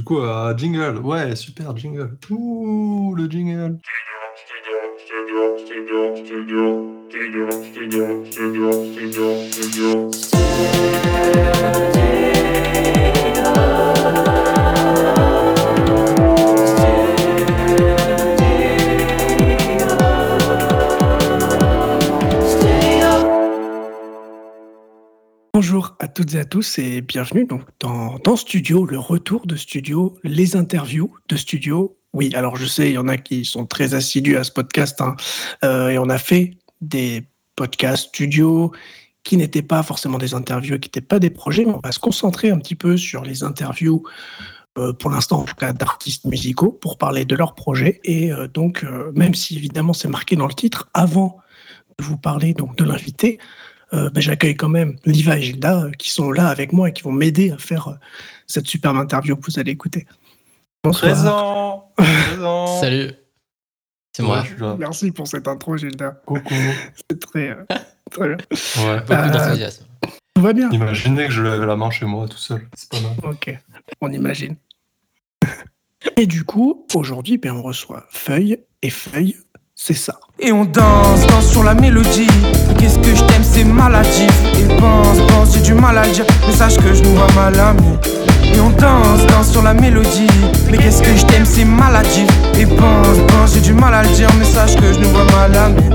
Du coup, euh, jingle. Ouais, super, jingle. Ouh, le jingle. Bonjour à toutes et à tous et bienvenue donc dans, Studio, le retour de Studio, les interviews de Studio. Oui, alors je sais, il y en a qui sont très assidus à ce podcast hein, euh, et on a fait des podcasts studio qui n'étaient pas forcément des interviews, qui n'étaient pas des projets, mais on va se concentrer un petit peu sur les interviews euh, pour l'instant en tout cas d'artistes musicaux pour parler de leurs projets et euh, donc même si évidemment c'est marqué dans le titre, avant de vous parler donc de l'invité, euh, ben, j'accueille quand même Liva et Gilda euh, qui sont là avec moi et qui vont m'aider à faire euh, cette superbe interview que vous allez écouter. Bonsoir. Présent Présent Salut. C'est moi. Ouais. Merci pour cette intro, Gilda. Coucou. C'est très, euh, très bien. Ouais. Beaucoup Euh, d'enthousiasme. Tout va bien Imaginez que je lève la main chez moi tout seul. C'est pas mal. Ok, on imagine. Et du coup, aujourd'hui, ben, on reçoit Feuille, et Feuille, c'est ça. Et on danse, danse sur la mélodie. Qu'est-ce que je t'aime, c'est maladif. Et pense, pense, j'ai du mal à dire. Mais sache que je nous vois mal amis. Et on danse, danse sur la mélodie. Mais qu'est-ce que je t'aime, c'est maladif. Et pense, pense, j'ai du mal à dire. Mais sache que je nous vois mal amis.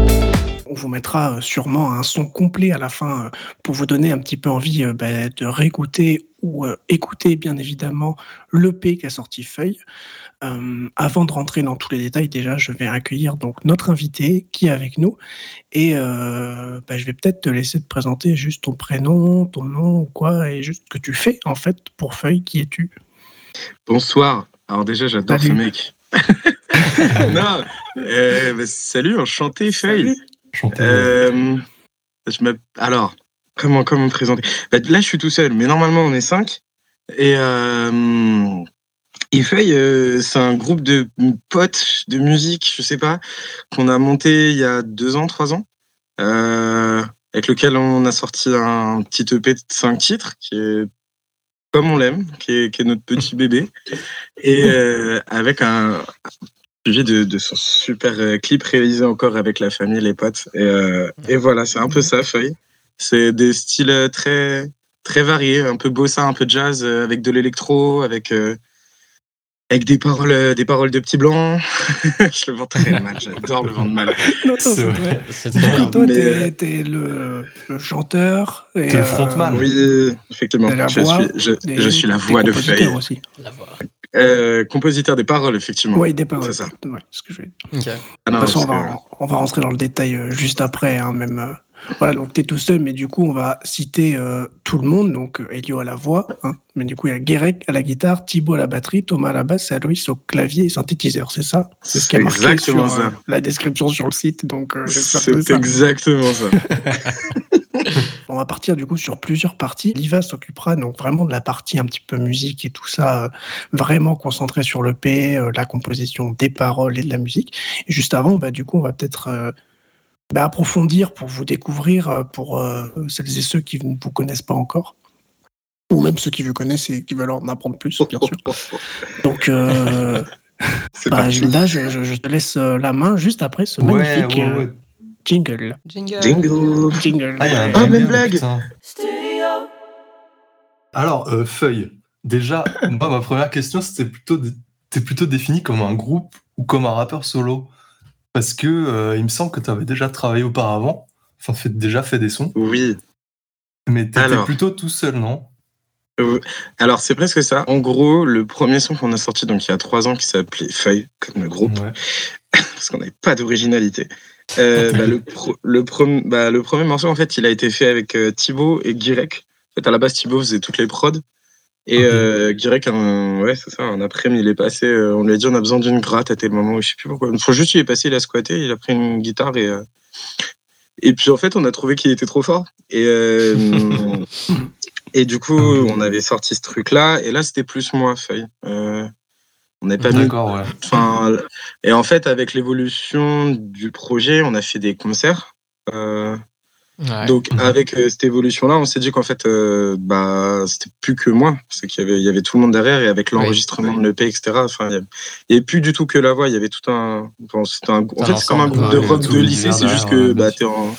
On vous mettra euh, sûrement un son complet à la fin euh, pour vous donner un petit peu envie euh, ben, de réécouter ou écouter bien évidemment l'EP qu'a sorti Feuille. Euh, avant de rentrer dans tous les détails, déjà, je vais accueillir donc notre invité qui est avec nous et euh, ben, je vais peut-être te laisser te présenter juste ton prénom, ton nom ou quoi et juste ce que tu fais en fait pour Feuille. Qui es-tu? Bonsoir. Alors déjà, j'adore ce mec. non, euh, bah, salut, enchanté, Feuille. Euh, je m'app- Alors, comment, comment me présenter? Bah, Là, je suis tout seul, mais normalement, on est cinq. Et, euh, et Feuille, euh, c'est un groupe de potes de musique, je sais pas, qu'on a monté il y a deux ans, trois ans, euh, avec lequel on a sorti un petit EP de cinq titres, qui est comme on l'aime, qui est, qui est notre petit bébé, et euh, avec un sujet de, de son super clip réalisé encore avec la famille, les potes. Et, et voilà, c'est un peu ça, Feuille. C'est des styles très, très variés, un peu bossa, un peu jazz, avec de l'électro, avec, avec des, paroles, euh, des paroles de petits blancs. Je le vends très mal, j'adore le vendre mal. Non, non, C'est c'est vrai. vrai. C'est Du très coup, bien. toi, Mais, t'es euh, t'es le, le chanteur. et, T'es le euh, frontman. Oui, effectivement, la je voix, suis, je, et je suis la voix de compositeur Feuille. aussi. La voix. Euh, compositeur des paroles, effectivement. Oui, des paroles. C'est ça. Ouais, ce que je vais-. Ah De toute façon, on va, on va rentrer dans le détail euh, juste après, hein, même. Voilà, donc tu es tout seul, mais du coup, on va citer euh, tout le monde. Donc, euh, Elio à la voix, hein, mais du coup, il y a Guérec à la guitare, Thibaut à la batterie, Thomas à la basse et Aloïs au clavier et synthétiseur, c'est ça? C'est ce qui C'est marqué exactement sur euh, ça. la description sur le site, donc euh, C'est exactement ça. On va partir du coup sur plusieurs parties. Liva s'occupera donc vraiment de la partie un petit peu musique et tout ça, euh, vraiment concentré sur le P, euh, la composition des paroles et de la musique. Et juste avant, bah, du coup, on va peut-être euh, bah, approfondir pour vous découvrir, euh, pour euh, celles et ceux qui ne vous connaissent pas encore. Ou même ceux qui vous connaissent et qui veulent en apprendre plus, bien sûr. Donc, euh, bah. Gilda, je, je- je te laisse euh, la main juste après ce Ouais, magnifique ouais, euh, ouais. jingle. Jingle. Jingle. Jingle. Ah, y a. Ah, même blague. Alors, euh, Feuille. Déjà, moi, ma première question, c'était plutôt, t'es plutôt défini comme un groupe ou comme un rappeur solo? Parce que euh, il me semble que tu avais déjà travaillé auparavant, enfin, fait, déjà fait des sons, Oui. mais t'étais Alors. plutôt tout seul, non? Euh, Alors, c'est presque ça. En gros, le premier son qu'on a sorti donc il y a trois ans qui s'appelait Feuille, comme le groupe, Ouais. parce qu'on n'avait pas d'originalité. Euh, bah, le, pro- le, prom- bah, le premier morceau, en fait, il a été fait avec Thibaut et Guirec. En fait, à la base, Thibaut faisait toutes les prods. Et euh, Guirec, un, ouais, c'est ça, un après-midi, il est passé. euh, on lui a dit, on a besoin d'une gratte à tel moment, je sais plus pourquoi. Faut juste, il est passé, il a squatté, il a pris une guitare et. euh, et puis, en fait, on a trouvé qu'il était trop fort. Et, et du coup, on avait sorti ce truc-là. Et là, c'était plus moi, Feuille. On n'avait pas mis D'accord, ouais. Enfin, et en fait, avec l'évolution du projet, on a fait des concerts. Ouais. Donc avec euh, cette évolution-là, on s'est dit qu'en fait, euh, bah, c'était plus que moi, c'est qu'il y avait, il y avait tout le monde derrière et avec l'enregistrement de l'EP, etc. Enfin, il y avait- plus du tout que la voix, il y avait tout un, enfin, c'était un, en fait, c'est comme un groupe de rock de lycée, c'est juste que ouais, bah, t'es en,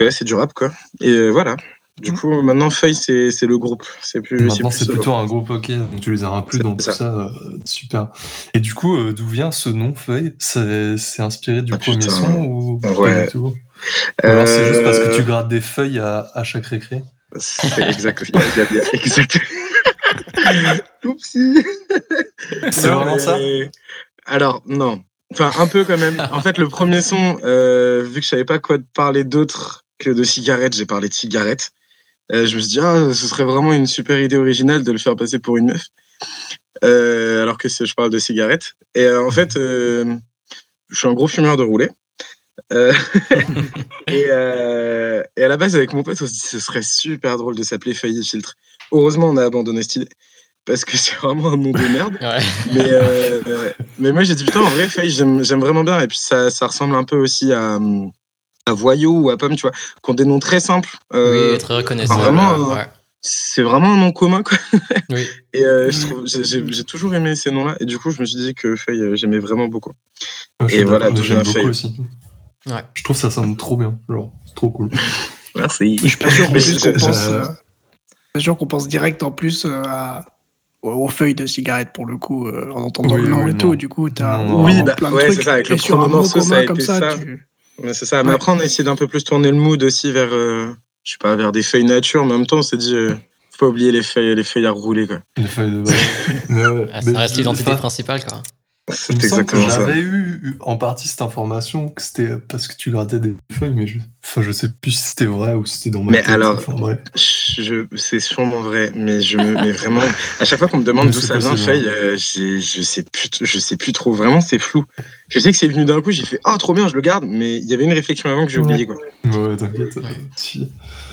ouais, c'est du rap quoi. Et euh, voilà. Du Mhm. coup, maintenant Feuille, c'est c'est le groupe, c'est plus, c'est Maintenant, plus c'est plutôt un groupe ok, donc tu les as inclus C'est dans tout ça. ça, euh, super. Et du coup, euh, d'où vient ce nom Feuille? C'est c'est inspiré du Ah, premier putain. son ou pas Ouais. du tout? Ou alors c'est juste parce que Euh, tu grattes des feuilles à, à chaque récré C'est exact. exact. Oupsie. C'est vraiment ça Alors, non. Enfin, un peu quand même. En fait, le premier son, euh, vu que je savais pas quoi parler d'autre que de cigarettes, j'ai parlé de cigarettes. Euh, je me suis dit, ah, ce serait vraiment une super idée originale de le faire passer pour une meuf. Euh, alors que je parle de cigarettes. Et euh, en fait, euh, je suis un gros fumeur de roulé. Euh, et, euh, et à la base, avec mon pote, on se dit ce serait super drôle de s'appeler Feuille et Filtre. Heureusement, on a abandonné cette idée. Parce que c'est vraiment un nom de merde. Ouais. Mais, euh, mais moi, j'ai dit, putain, en vrai, Faye, j'aime vraiment bien. Et puis, ça, ça ressemble un peu aussi à, à Voyou ou à Pomme, tu vois, qui ont des noms très simples. Euh, oui, très reconnaissable. vraiment, ouais. C'est vraiment un nom commun, quoi. Oui. Et euh, j'ai- toujours aimé ces noms-là. Et du coup, je me suis dit que Faye, j'aimais vraiment beaucoup. Et voilà, d'où j'aime vient beaucoup Feuille. aussi. Ouais. Je trouve ça sonne trop bien, genre, c'est trop cool. Merci. Je suis pas sûr qu'on pense, je- euh, qu'on pense direct en plus euh, à, aux, feuilles de cigarette pour le coup, euh, en entendant Oui, le nom oui, et non. tout. Du coup, t'as Oui, bah, plein de ouais, trucs. c'est ça, avec le sur un mot morceau, commun comme ça, ça. tu- c'est ça. Mais Ouais. après, on a essayé d'un peu plus tourner le mood aussi vers, euh, je sais pas, vers des feuilles nature. Mais en même temps, on s'est dit, euh, faut pas oublier les feuilles, les feuilles à rouler, quoi. Les feuilles de base. Ah, ça reste l'identité principale, quoi. C'est me exactement ça. j'avais eu en partie cette information que c'était parce que tu grattais des feuilles, mais je, enfin, je sais plus si c'était vrai ou si c'était dans ma Mais tête. alors- Enfin, c'est sûrement vrai, mais je me, mais vraiment, à chaque fois qu'on me demande Mais d'où c'est ça vient, feuille, euh, je sais plus, je sais plus trop. Vraiment, c'est flou. Je sais que c'est venu d'un coup. J'ai fait, oh, trop bien, je le garde. Mais il y avait une réflexion avant que j'ai oublié, quoi. Ouais, t'inquiète. Ouais. Si.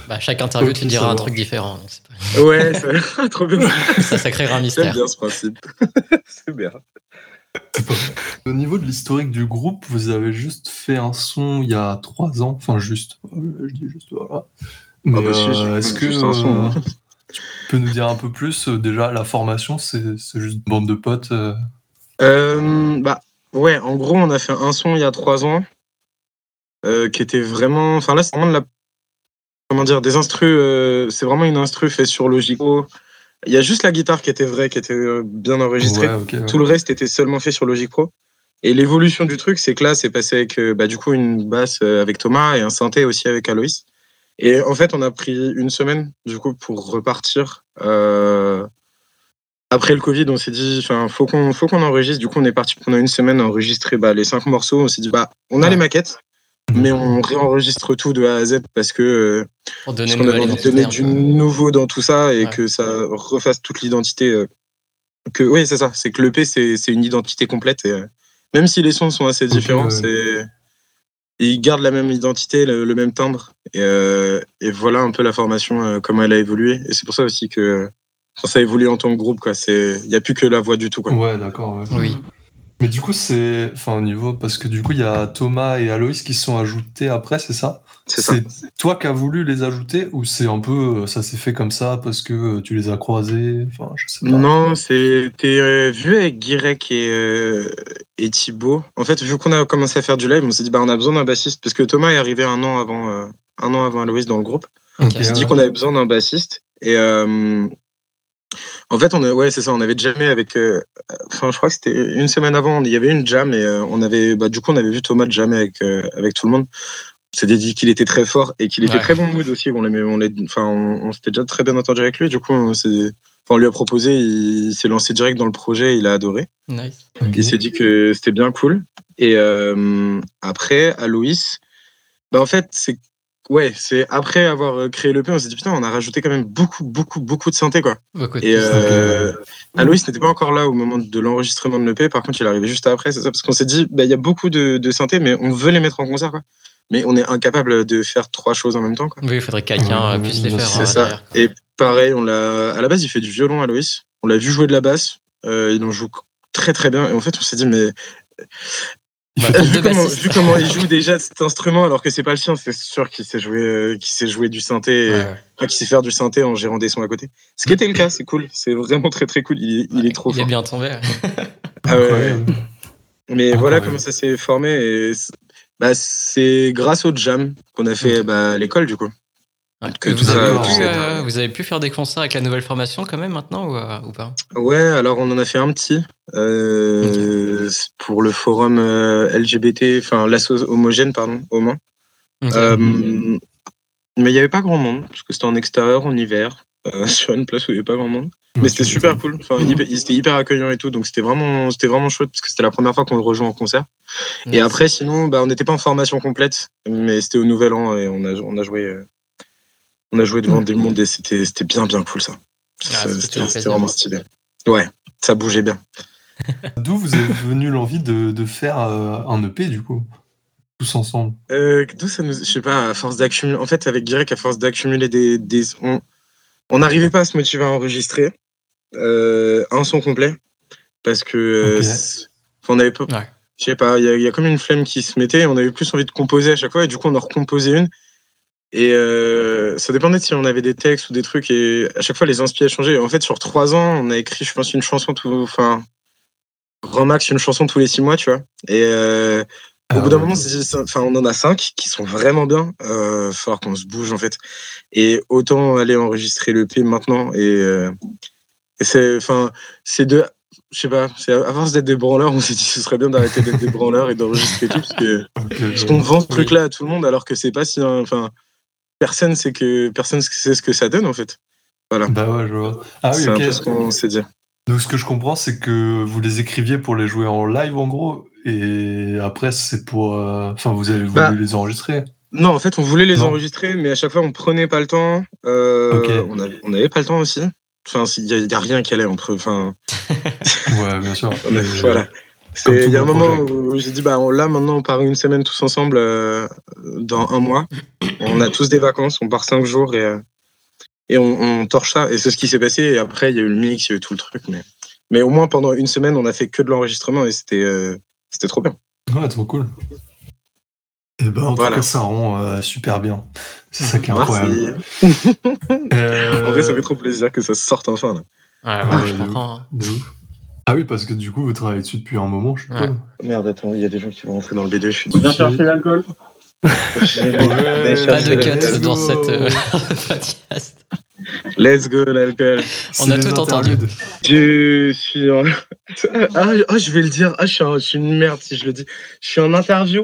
Bah, chaque interview, tu diras ça un truc différent. donc c'est pas- Ouais, ça, trop bien. Ça, ça créera un mystère. bien ce principe. c'est bien. Au niveau de l'historique du groupe, vous avez juste fait un son il y a trois ans. Enfin, juste. Euh, Je dis juste, voilà. Mais Ah bah si, euh, c'est est-ce que son, euh, hein. tu peux nous dire un peu plus euh, Déjà, la formation, c'est c'est juste une bande de potes. euh, Euh, bah, ouais, en gros, on a fait un son il y a trois ans euh, qui était vraiment. Enfin, là, c'est vraiment de la. Comment dire Des instrus. euh, c'est vraiment une instru faite sur Logico. Il y a juste la guitare qui était vraie, qui était euh, bien enregistrée. Ouais, ok. ouais. Tout le reste était seulement fait sur Logic Pro. Et l'évolution du truc, c'est que là, c'est passé avec euh, bah, du coup une basse euh, avec Thomas et un synthé aussi avec Aloïs. Et en fait, on a pris une semaine du coup pour repartir. Euh, après le Covid, on s'est dit, enfin, faut qu'on faut qu'on enregistre. Du coup, on est parti pendant une semaine à enregistrer bah, les cinq morceaux. On s'est dit, bah, on a Ouais. les maquettes, mais on réenregistre tout de A à Z parce que euh, parce une qu'on avait envie de donner du nouveau dans tout ça et Ouais. que ça refasse toute l'identité. euh, que oui, c'est ça. C'est que l'EP c'est c'est une identité complète et euh, même si les sons sont assez différents, ouais. c'est ils gardent la même identité, le, le même timbre et, euh, et voilà un peu la formation euh, comment elle a évolué et c'est pour ça aussi que quand ça évolue en tant que groupe quoi. C'est il y a plus que la voix du tout quoi. Ouais, d'accord. ouais. Oui. Mais du coup, c'est. Enfin, au niveau. Parce que du coup, il y a Thomas et Aloïs qui sont ajoutés après, c'est ça? C'est toi qui as voulu les ajouter ou c'est un peu. euh, Ça s'est fait comme ça parce que euh, tu les as croisés? Enfin, je sais pas. Non, c'était euh, vu avec Guirec et, euh, et Thibaut. En fait, vu qu'on a commencé à faire du live, on s'est dit bah on a besoin d'un bassiste parce que Thomas est arrivé un an avant euh, un an avant Aloïs dans le groupe. Ok. On s'est dit ouais. qu'on avait besoin d'un bassiste et euh, en fait on a, ouais c'est ça, on avait jamais avec. euh, Enfin, je crois que c'était une semaine avant, il y avait une jam et euh, on avait bah du coup on avait vu Thomas jamais avec euh, avec tout le monde. On s'était dit qu'il était très fort et qu'il était Ouais. très bon mood aussi. On l'aimait, on enfin on, on s'était déjà très bien entendu avec lui. Du coup on s'est Enfin, on lui a proposé, il, s'est lancé direct dans le projet, il a adoré. Nice. Il s'est dit que c'était bien cool. Et euh, après, à Loïs, bah en fait, c'est ouais, c'est après avoir euh, créé l'EP, on s'est dit putain, on a rajouté quand même beaucoup, beaucoup, beaucoup de synthé quoi. Et pistes. euh, Aloïs n'était pas encore là au moment de l'enregistrement de l'EP, par contre, il est arrivé juste après, c'est ça, parce qu'on s'est dit, bah, il y a beaucoup de, de synthé, mais on veut les mettre en concert quoi. Mais on est incapable de faire trois choses en même temps quoi. Oui, il faudrait que quelqu'un euh, Ouais, puisse les c'est faire. C'est euh, ça. derrière. Et pareil, on l'a. À la base, il fait du violon, Aloïs. On l'a vu jouer de la basse. Euh, il en joue très très bien. Et en fait, on s'est dit, mais Bah, vu, comment, bassistes. vu comment il joue déjà cet instrument alors que c'est pas le sien, c'est sûr qu'il sait jouer, euh, qu'il sait jouer du synthé, et- Ouais, ouais. enfin, qu'il sait faire du synthé en gérant des sons à côté. Ce qui était le cas, c'est cool, c'est vraiment très très cool. Il, est- il est trop Il est bien tombé. Ah. Mais Ah, voilà ouais. comment ça s'est formé. Et c'est- bah, c'est grâce au jam qu'on a fait bah, à l'école du coup. Que vous, avez pu, ça- euh, vous avez pu faire des concerts avec la nouvelle formation quand même maintenant ou, euh, ou pas Ouais, alors on en a fait un petit euh, pour le forum euh, LGBT, enfin l'asso homogène pardon, au Mans. Ok. Euh, mais il n'y avait pas grand monde, parce que c'était en extérieur, en hiver, sur une place où il n'y avait pas grand monde. Mais c'était super cool. Enfin, hyper- il était hyper accueillant et tout, donc c'était vraiment, c'était vraiment chouette, parce que c'était la première fois qu'on le rejoint en concert. Et après, sinon, bah, on n'était pas en formation complète, mais c'était au Nouvel An et on a, on a joué, on a joué devant des mondes et c'était, c'était bien, bien cool ça. Ah, c'était, vraiment stylé. Ouais, ça bougeait bien. D'où vous est venu l'envie de, de faire euh, un EP du coup? Tous ensemble. Euh, D'où ça nous, je sais pas, à force d'accumuler, en fait, avec Guirec, à force d'accumuler des, des, on, on n'arrivait pas à se motiver à enregistrer euh, un son complet parce que euh, Ok. c'est- on avait pas, Ouais. je sais pas, il y, y a comme une flemme qui se mettait, et on avait plus envie de composer à chaque fois et du coup on en recomposait une. Et euh, ça dépendait de si on avait des textes ou des trucs et à chaque fois les inspirations changeaient. En fait, sur trois ans, on a écrit, je pense, une chanson tout, enfin, grand max une chanson tous les six mois, tu vois. Et euh, au Ah bout d'un ouais. moment, enfin, on en a cinq qui sont vraiment bien. Euh, falloir qu'on se bouge en fait. Et autant aller enregistrer le P maintenant. Et, euh, et c'est, enfin, c'est de, je sais pas, c'est à force d'être des branleurs, on s'est dit, ce serait bien d'arrêter d'être des branleurs et d'enregistrer tout parce que je- qu'on vend ce truc-là à tout le monde alors que c'est pas si, enfin, personne sait que personne sait ce que ça donne en fait. Bah ouais, je vois. Ah oui, c'est ok. un peu ce qu'on s'est dit. Donc ce que je comprends, c'est que vous les écriviez pour les jouer en live en gros, et après c'est pour, euh, enfin vous avez voulu Bah, les enregistrer. Non, en fait, on voulait les Non. enregistrer, mais à chaque fois, on prenait pas le temps. Euh. On avait- on n'avait pas le temps aussi. Enfin, il y, a- a rien qui allait entre. Enfin, Ouais, bien sûr. voilà. Il y a un moment projet. où j'ai dit, bah, on- là, maintenant, on part une semaine tous ensemble euh, dans un mois. On a tous des vacances, on part cinq jours et, euh, et on, on torche ça. Et c'est ce qui s'est passé. Et après, il y a eu le mix, il y a eu tout le truc. Mais, mais au moins, pendant une semaine, on a fait que de l'enregistrement et c'était euh, c'était trop bien. Ouais, trop cool. Et ben en Voilà. tout cas, ça rend euh, super bien. C'est ça qui est Merci. incroyable. Euh, En vrai, ça fait trop plaisir que ça sorte enfin. Là. Ouais, ouais, Ouais, je comprends. hein. de ouf. Ah oui, parce que du coup, vous travaillez dessus depuis un moment, je suppose. Ouais. Merde, attends, il y a des gens qui vont rentrer dans le B2. Je suis Viens chercher l'alcool. Pas de cut dans cette euh, podcast. Let's go, l'alcool. On a tout entendu. Je suis en... ah, ah, je vais le dire. Ah, je suis, un- je suis une merde si je le dis. Je suis en interview.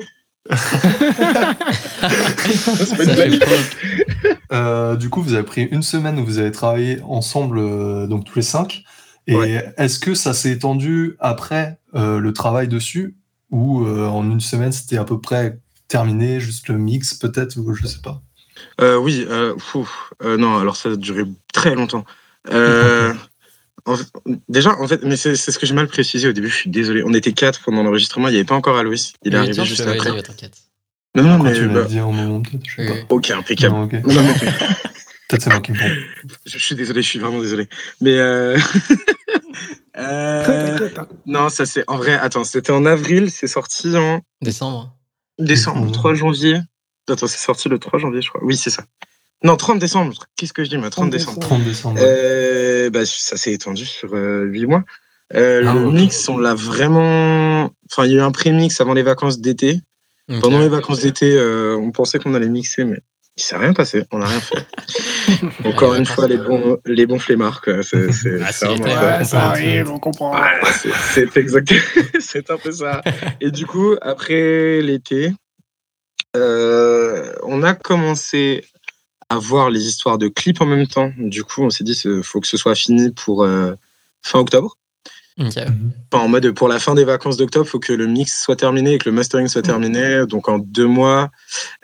Euh, du coup, vous avez pris une semaine où vous avez travaillé ensemble, euh, donc tous les cinq. Et Ouais. est-ce que ça s'est étendu après euh, le travail dessus ou euh, en une semaine c'était à peu près terminé, juste le mix peut-être ou je sais pas? Euh, oui, euh. Euh, non, alors ça a duré très longtemps. Euh, en déjà, en fait, mais c'est ce que j'ai mal précisé au début. Je suis désolé. On était quatre pendant l'enregistrement. Il n'y avait pas encore Alois. Il est arrivé juste après. dit. Non, non, mais tu bah, l'as dit en moment peut-être, je sais Oui, pas. ok, impeccable. Non, ok. Non, mais Peut-être c'est moi qui me trompe. je suis désolé. Je suis vraiment désolé. Mais euh... euh, non, ça c'est en vrai. Attends, c'était en avril. C'est sorti en Décembre. Décembre, Mhm. 3 janvier. Attends, c'est sorti le 3 janvier, je crois. Oui, c'est ça. Non, 30 décembre. Qu'est-ce que je dis, moi 30 décembre. 30 décembre. Euh, bah, ça s'est étendu sur euh, 8 mois. Euh, Ah, le ok. mix, on l'a vraiment. Enfin, il y a eu un pré-mix avant les vacances d'été. Ok. Pendant les vacances d'été, euh, on pensait qu'on allait mixer, mais il s'est rien passé. On n'a rien fait. Encore une fois, les bons, les bons flemmards. quoi. C'est c'est- Ah, c'est c'est vraiment l'été. ça. Ouais, ça arrive, on comprend. Ouais, c'est- c'est exact, c'est un peu ça. Et du coup, après l'été, euh, on a commencé à voir les histoires de clips en même temps. Du coup, on s'est dit, il faut que ce soit fini pour euh, fin octobre. Enfin, en mode pour la fin des vacances d'octobre, il faut que le mix soit terminé et que le mastering soit terminé, donc en deux mois.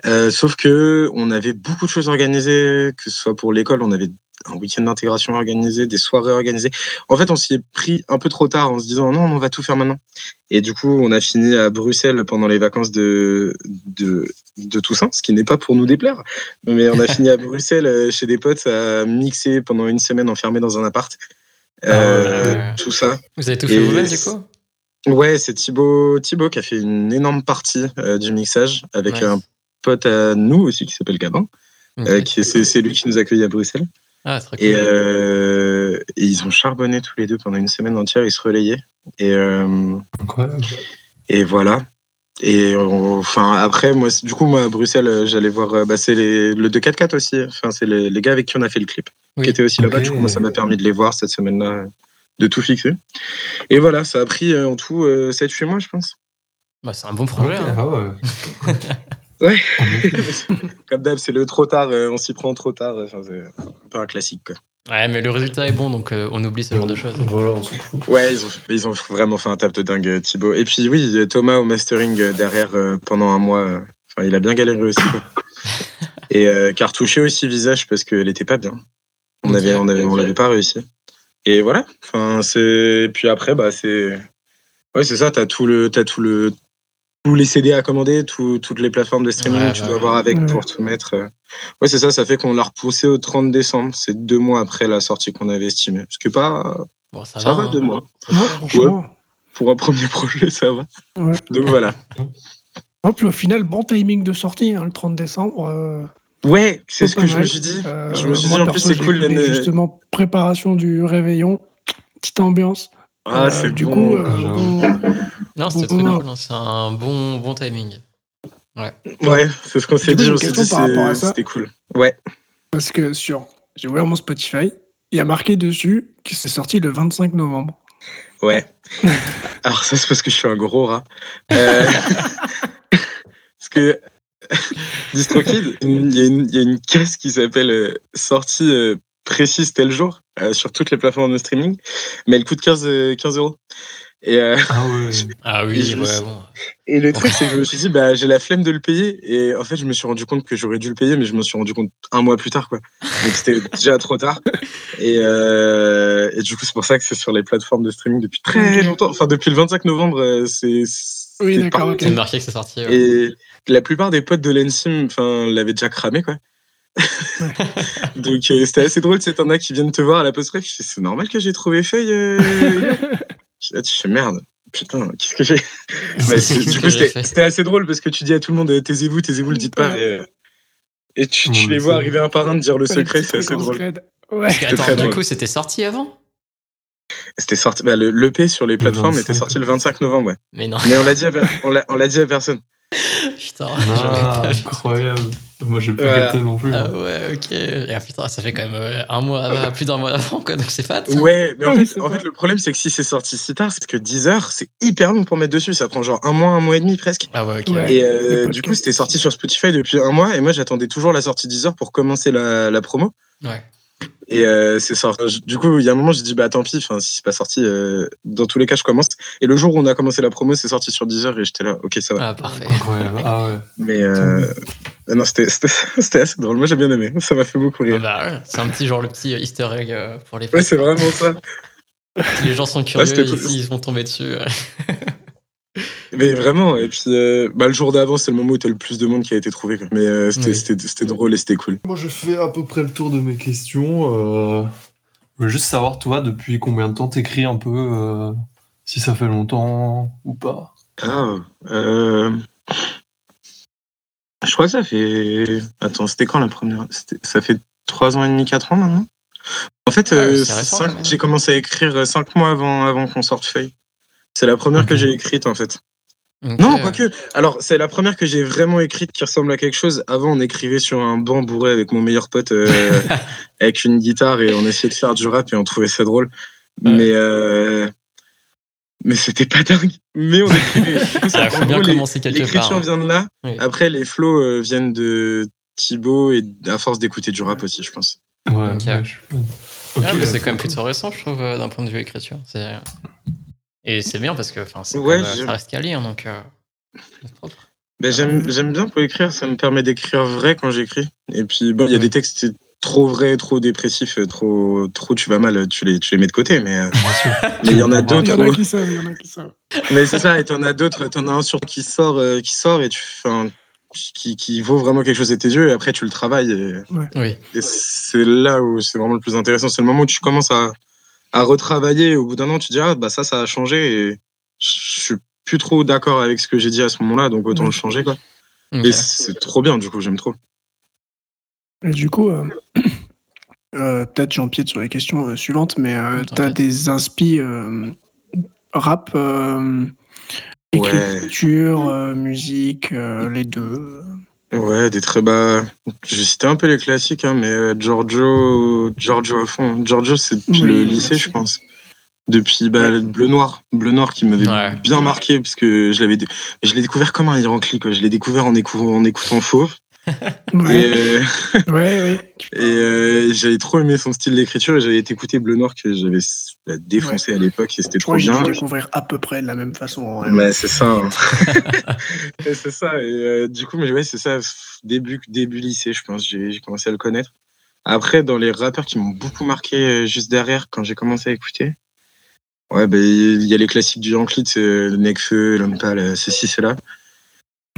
Euh, sauf que on avait beaucoup de choses organisées, que ce soit pour l'école, on avait un week-end d'intégration organisé, des soirées organisées. En fait, on s'y est pris un peu trop tard en se disant non, on va tout faire maintenant. Et du coup, on a fini à Bruxelles pendant les vacances de, de, de Toussaint, ce qui n'est pas pour nous déplaire. Mais on a fini à Bruxelles euh, chez des potes à mixer pendant une semaine enfermé dans un appart. Euh, Ah ouais. Tout ça. Vous avez tout fait vous-même du coup? Ouais, c'est Thibaut, Thibaut qui a fait une énorme partie euh, du mixage avec un pote à nous aussi qui s'appelle Gabin. Euh, qui c'est c'est lui qui nous accueille à Bruxelles. Ah, très cool. Et, euh, et ils ont charbonné tous les deux pendant une semaine entière, ils se relayaient. Et, euh, Incroyable. et voilà. Et on- enfin après moi du coup moi à Bruxelles euh, j'allais voir euh, bah, c'est les- le 244 aussi enfin c'est les, les gars avec qui on a fait le clip Oui. qui étaient aussi là-bas du coup moi ça m'a permis de les voir cette semaine-là de tout fixer et voilà ça a pris euh, en tout 7-8 mois je pense Bah, c'est un bon projet. Hein. ah ouais. Comme d'hab c'est le trop tard euh, on s'y prend trop tard enfin, c'est un peu un classique quoi Ouais, mais le résultat est bon, donc euh, on oublie ce genre de choses. Voilà, on s'en fout. Ouais, ils ont, ils ont vraiment fait un tap de dingue, euh, Thibaut. Et puis oui, Thomas au mastering euh, derrière euh, pendant un mois. euh, Enfin, il a bien galéré aussi. quoi. Et euh, cartouché aussi visage parce qu'elle était pas bien. On avait, on avait, on l'avait pas réussi. Et voilà. Enfin, c'est. Puis après, bah c'est. Ouais, c'est ça. T'as tout le, t'as tout le, tous les CD à commander, tout- toutes les plateformes de streaming Ouais, que tu dois ouais. avoir avec Ouais. pour tout mettre. euh. Ouais, c'est ça. Ça fait qu'on l'a repoussé au 30 décembre. C'est deux mois après la sortie qu'on avait estimé. Ce qui est pas Bon, ça, ça, va. va, hein. deux mois. Pour un premier projet, ça va. Ouais. Donc voilà. Puis au final, bon timing de sortie, hein, le 30 décembre. euh, Ouais, c'est ce que je mal. me suis dit. euh, je me suis moi, dit, en plus, c'est je cool. Justement, préparation du réveillon, petite ambiance. Ah, Euh, c'est du bon. coup, euh, bon, Non, c'était très cool. C'est un bon, bon timing. Ouais, c'est ce qu'on s'est dit. c'était cool. Ouais. parce que sur, j'ai ouvert mon Spotify, il y a marqué dessus que c'est sorti le 25 novembre. Ouais. Alors, ça, c'est parce que je suis un gros rat. Euh, parce que. DistroKid, il y, a une- il y a une caisse qui s'appelle euh, sortie euh, précise tel jour euh, sur toutes les plateformes de streaming, mais elle coûte 15, euh, 15 euros. Et, euh, Ah ouais. Ah Et oui, je me ouais, suis- bon. Et le truc, c'est que je me suis dit, bah, j'ai la flemme de le payer. Et en fait, je me suis rendu compte que j'aurais dû le payer, mais je me suis rendu compte un mois plus tard, quoi. Donc c'était déjà trop tard. Et, euh, et du coup, c'est pour ça que c'est sur les plateformes de streaming depuis très longtemps. Enfin, depuis le 25 novembre, c'est. Oui, d'accord. C'est marqué que c'est sorti. ouais. Et la plupart des potes de l'Ensim, enfin, l'avaient déjà cramé, quoi. Donc euh, c'était assez drôle, c'est t'en as qui viennent te voir à la post ref, c'est normal que j'ai trouvé feuille. Euh... Là, tu fais merde. Putain, qu'est-ce que j'ai Bah, du que coup, c'était assez drôle parce que tu dis à tout le monde euh, taisez-vous, taisez-vous, le dites pas. Et, euh, et tu, les vois arriver un par un de dire le secret, c'est assez en drôle. Ouais. Parce que, C'était attends, très du drôle. coup, c'était sorti avant? C'était sorti, bah, le l'EP sur les plateformes était 25. sorti le 25 novembre, ouais. Mais non, Mais on l'a dit, à per- on l'a on l'a dit à personne. putain. Ah, incroyable. Moi, j'ai pas Voilà. capté non plus. Ah hein. ouais, ok. Et ah, putain, ça fait quand même euh, un mois, ah, plus d'un mois avant, quoi, donc c'est fat. Ouais, mais en, fait, en le problème, c'est que si c'est sorti si tard, c'est que 10 heures, c'est hyper long pour mettre dessus. Ça prend genre un mois, un mois et demi presque. Ah ouais, ok. Ouais. Et euh, du coup, c'était sorti sur Spotify depuis un mois. Et moi, j'attendais toujours la sortie 10 heures pour commencer la, la promo. Ouais. Et euh, c'est sorti. Du coup, il y a un moment, j'ai dit, bah tant pis, enfin, si c'est pas sorti, euh, dans tous les cas, je commence. Et le jour où on a commencé la promo, c'est sorti sur 10 heures et j'étais là, ok, ça va. Ah, parfait. Incroyable. Ah ouais. Mais euh, non, c'était assez drôle. Moi, j'ai bien aimé. Ça m'a fait beaucoup Ah rire. bah ouais, c'est un petit genre le petit easter egg euh, pour les Ouais, c'est vraiment ça. Si les gens sont curieux, c'était ils, vont tomber dessus. ouais. Mais vraiment, et puis euh, bah, le jour d'avant, c'est le moment où t'as le plus de monde qui a été trouvé. quoi. Mais euh, c'était Oui. c'était- c'était drôle et c'était cool. Moi, je fais à peu près le tour de mes questions. Euh... Je veux juste savoir, toi, depuis combien de temps t'écris un peu euh, Si ça fait longtemps ou pas? Ah, euh... Je crois que ça fait. Attends, c'était quand la première? Ça fait 3 ans et demi, 4 ans maintenant? En fait, Ah, euh, j'ai commencé à écrire 5 mois avant, avant qu'on sorte Feuille. C'est la première que j'ai écrite en fait. Ok, Non, quoique. Alors, c'est la première que j'ai vraiment écrite qui ressemble à quelque chose. Avant, on écrivait sur un banc bourré avec mon meilleur pote, euh, avec une guitare, et on essayait de faire du rap et on trouvait ça drôle. Ouais. Mais, euh, mais c'était pas dingue. Mais on écrivait. Ça- faut bien gros, les- commencer quelque part. L'écriture hein. vient de là. Oui. Après, les flows euh, viennent de Thibaut et à force d'écouter du rap aussi, je pense. Ouais, Ok. ouais, je- Ah, mais c'est quand même plutôt récent, je trouve, euh, d'un point de vue écriture. C'est- Et c'est bien parce que enfin, c'est Ouais, euh, j'aime- ça reste qu'à lire, donc euh. Ben, j'aime, j'aime bien pour écrire, ça me permet d'écrire vrai quand j'écris. Et puis, bon, il y a Ouais. des textes trop vrais, trop dépressifs, euh, trop, trop tu vas mal, tu les, tu les mets de côté. Mais euh, il y en a Il y d'autres. en a où- qui savent, il y en a qui savent. Mais c'est ça, et t'en as d'autres, t'en as un sur qui sort, euh, qui sort et tu, qui, qui vaut vraiment quelque chose à tes yeux, et après tu le travailles. Et, Oui, et c'est là où c'est vraiment le plus intéressant. C'est le moment où tu commences à, à retravailler, et au bout d'un an, tu dis, ah, bah ça, ça a changé, et je suis plus trop d'accord avec ce que j'ai dit à ce moment-là, donc autant Ouais. le changer, quoi. Ok. Et c'est trop bien, du coup, j'aime trop. Et du coup, euh, euh, peut-être j'empiète sur les questions euh, suivantes, mais euh, T'inquiète. t'as des inspi euh, rap, euh, Ouais. écriture, euh, musique, euh, les deux. Ouais, des très bas. Je vais citer un peu les classiques, hein, mais euh, Giorgio, Giorgio à fond. Giorgio, c'est depuis Oui, le lycée, je pense. Depuis bah, le Bleu Noir. Bleu Noir qui m'avait Ouais. bien marqué, parce que je l'avais je l'ai découvert comme un quoi. Je l'ai découvert en, écou- en écoutant Fauve. Ouais, Et, euh, ouais, ouais. et euh, j'avais trop aimé son style d'écriture et j'avais été écouter Bleu Noir que j'avais bah, défoncé à l'époque et c'était Je trop crois que j'ai bien. dû découvrir à peu près de la même façon. Mais c'est ça. hein. C'est ça. Et euh, du coup, mais ouais, c'est ça. Début, début lycée, je pense, j'ai j'ai commencé à le connaître. Après, dans les rappeurs qui m'ont beaucoup marqué juste derrière, quand j'ai commencé à écouter, ouais, ben il y a les classiques du c'est euh, Necfeu, L'Homme Pâle, ceci, cela.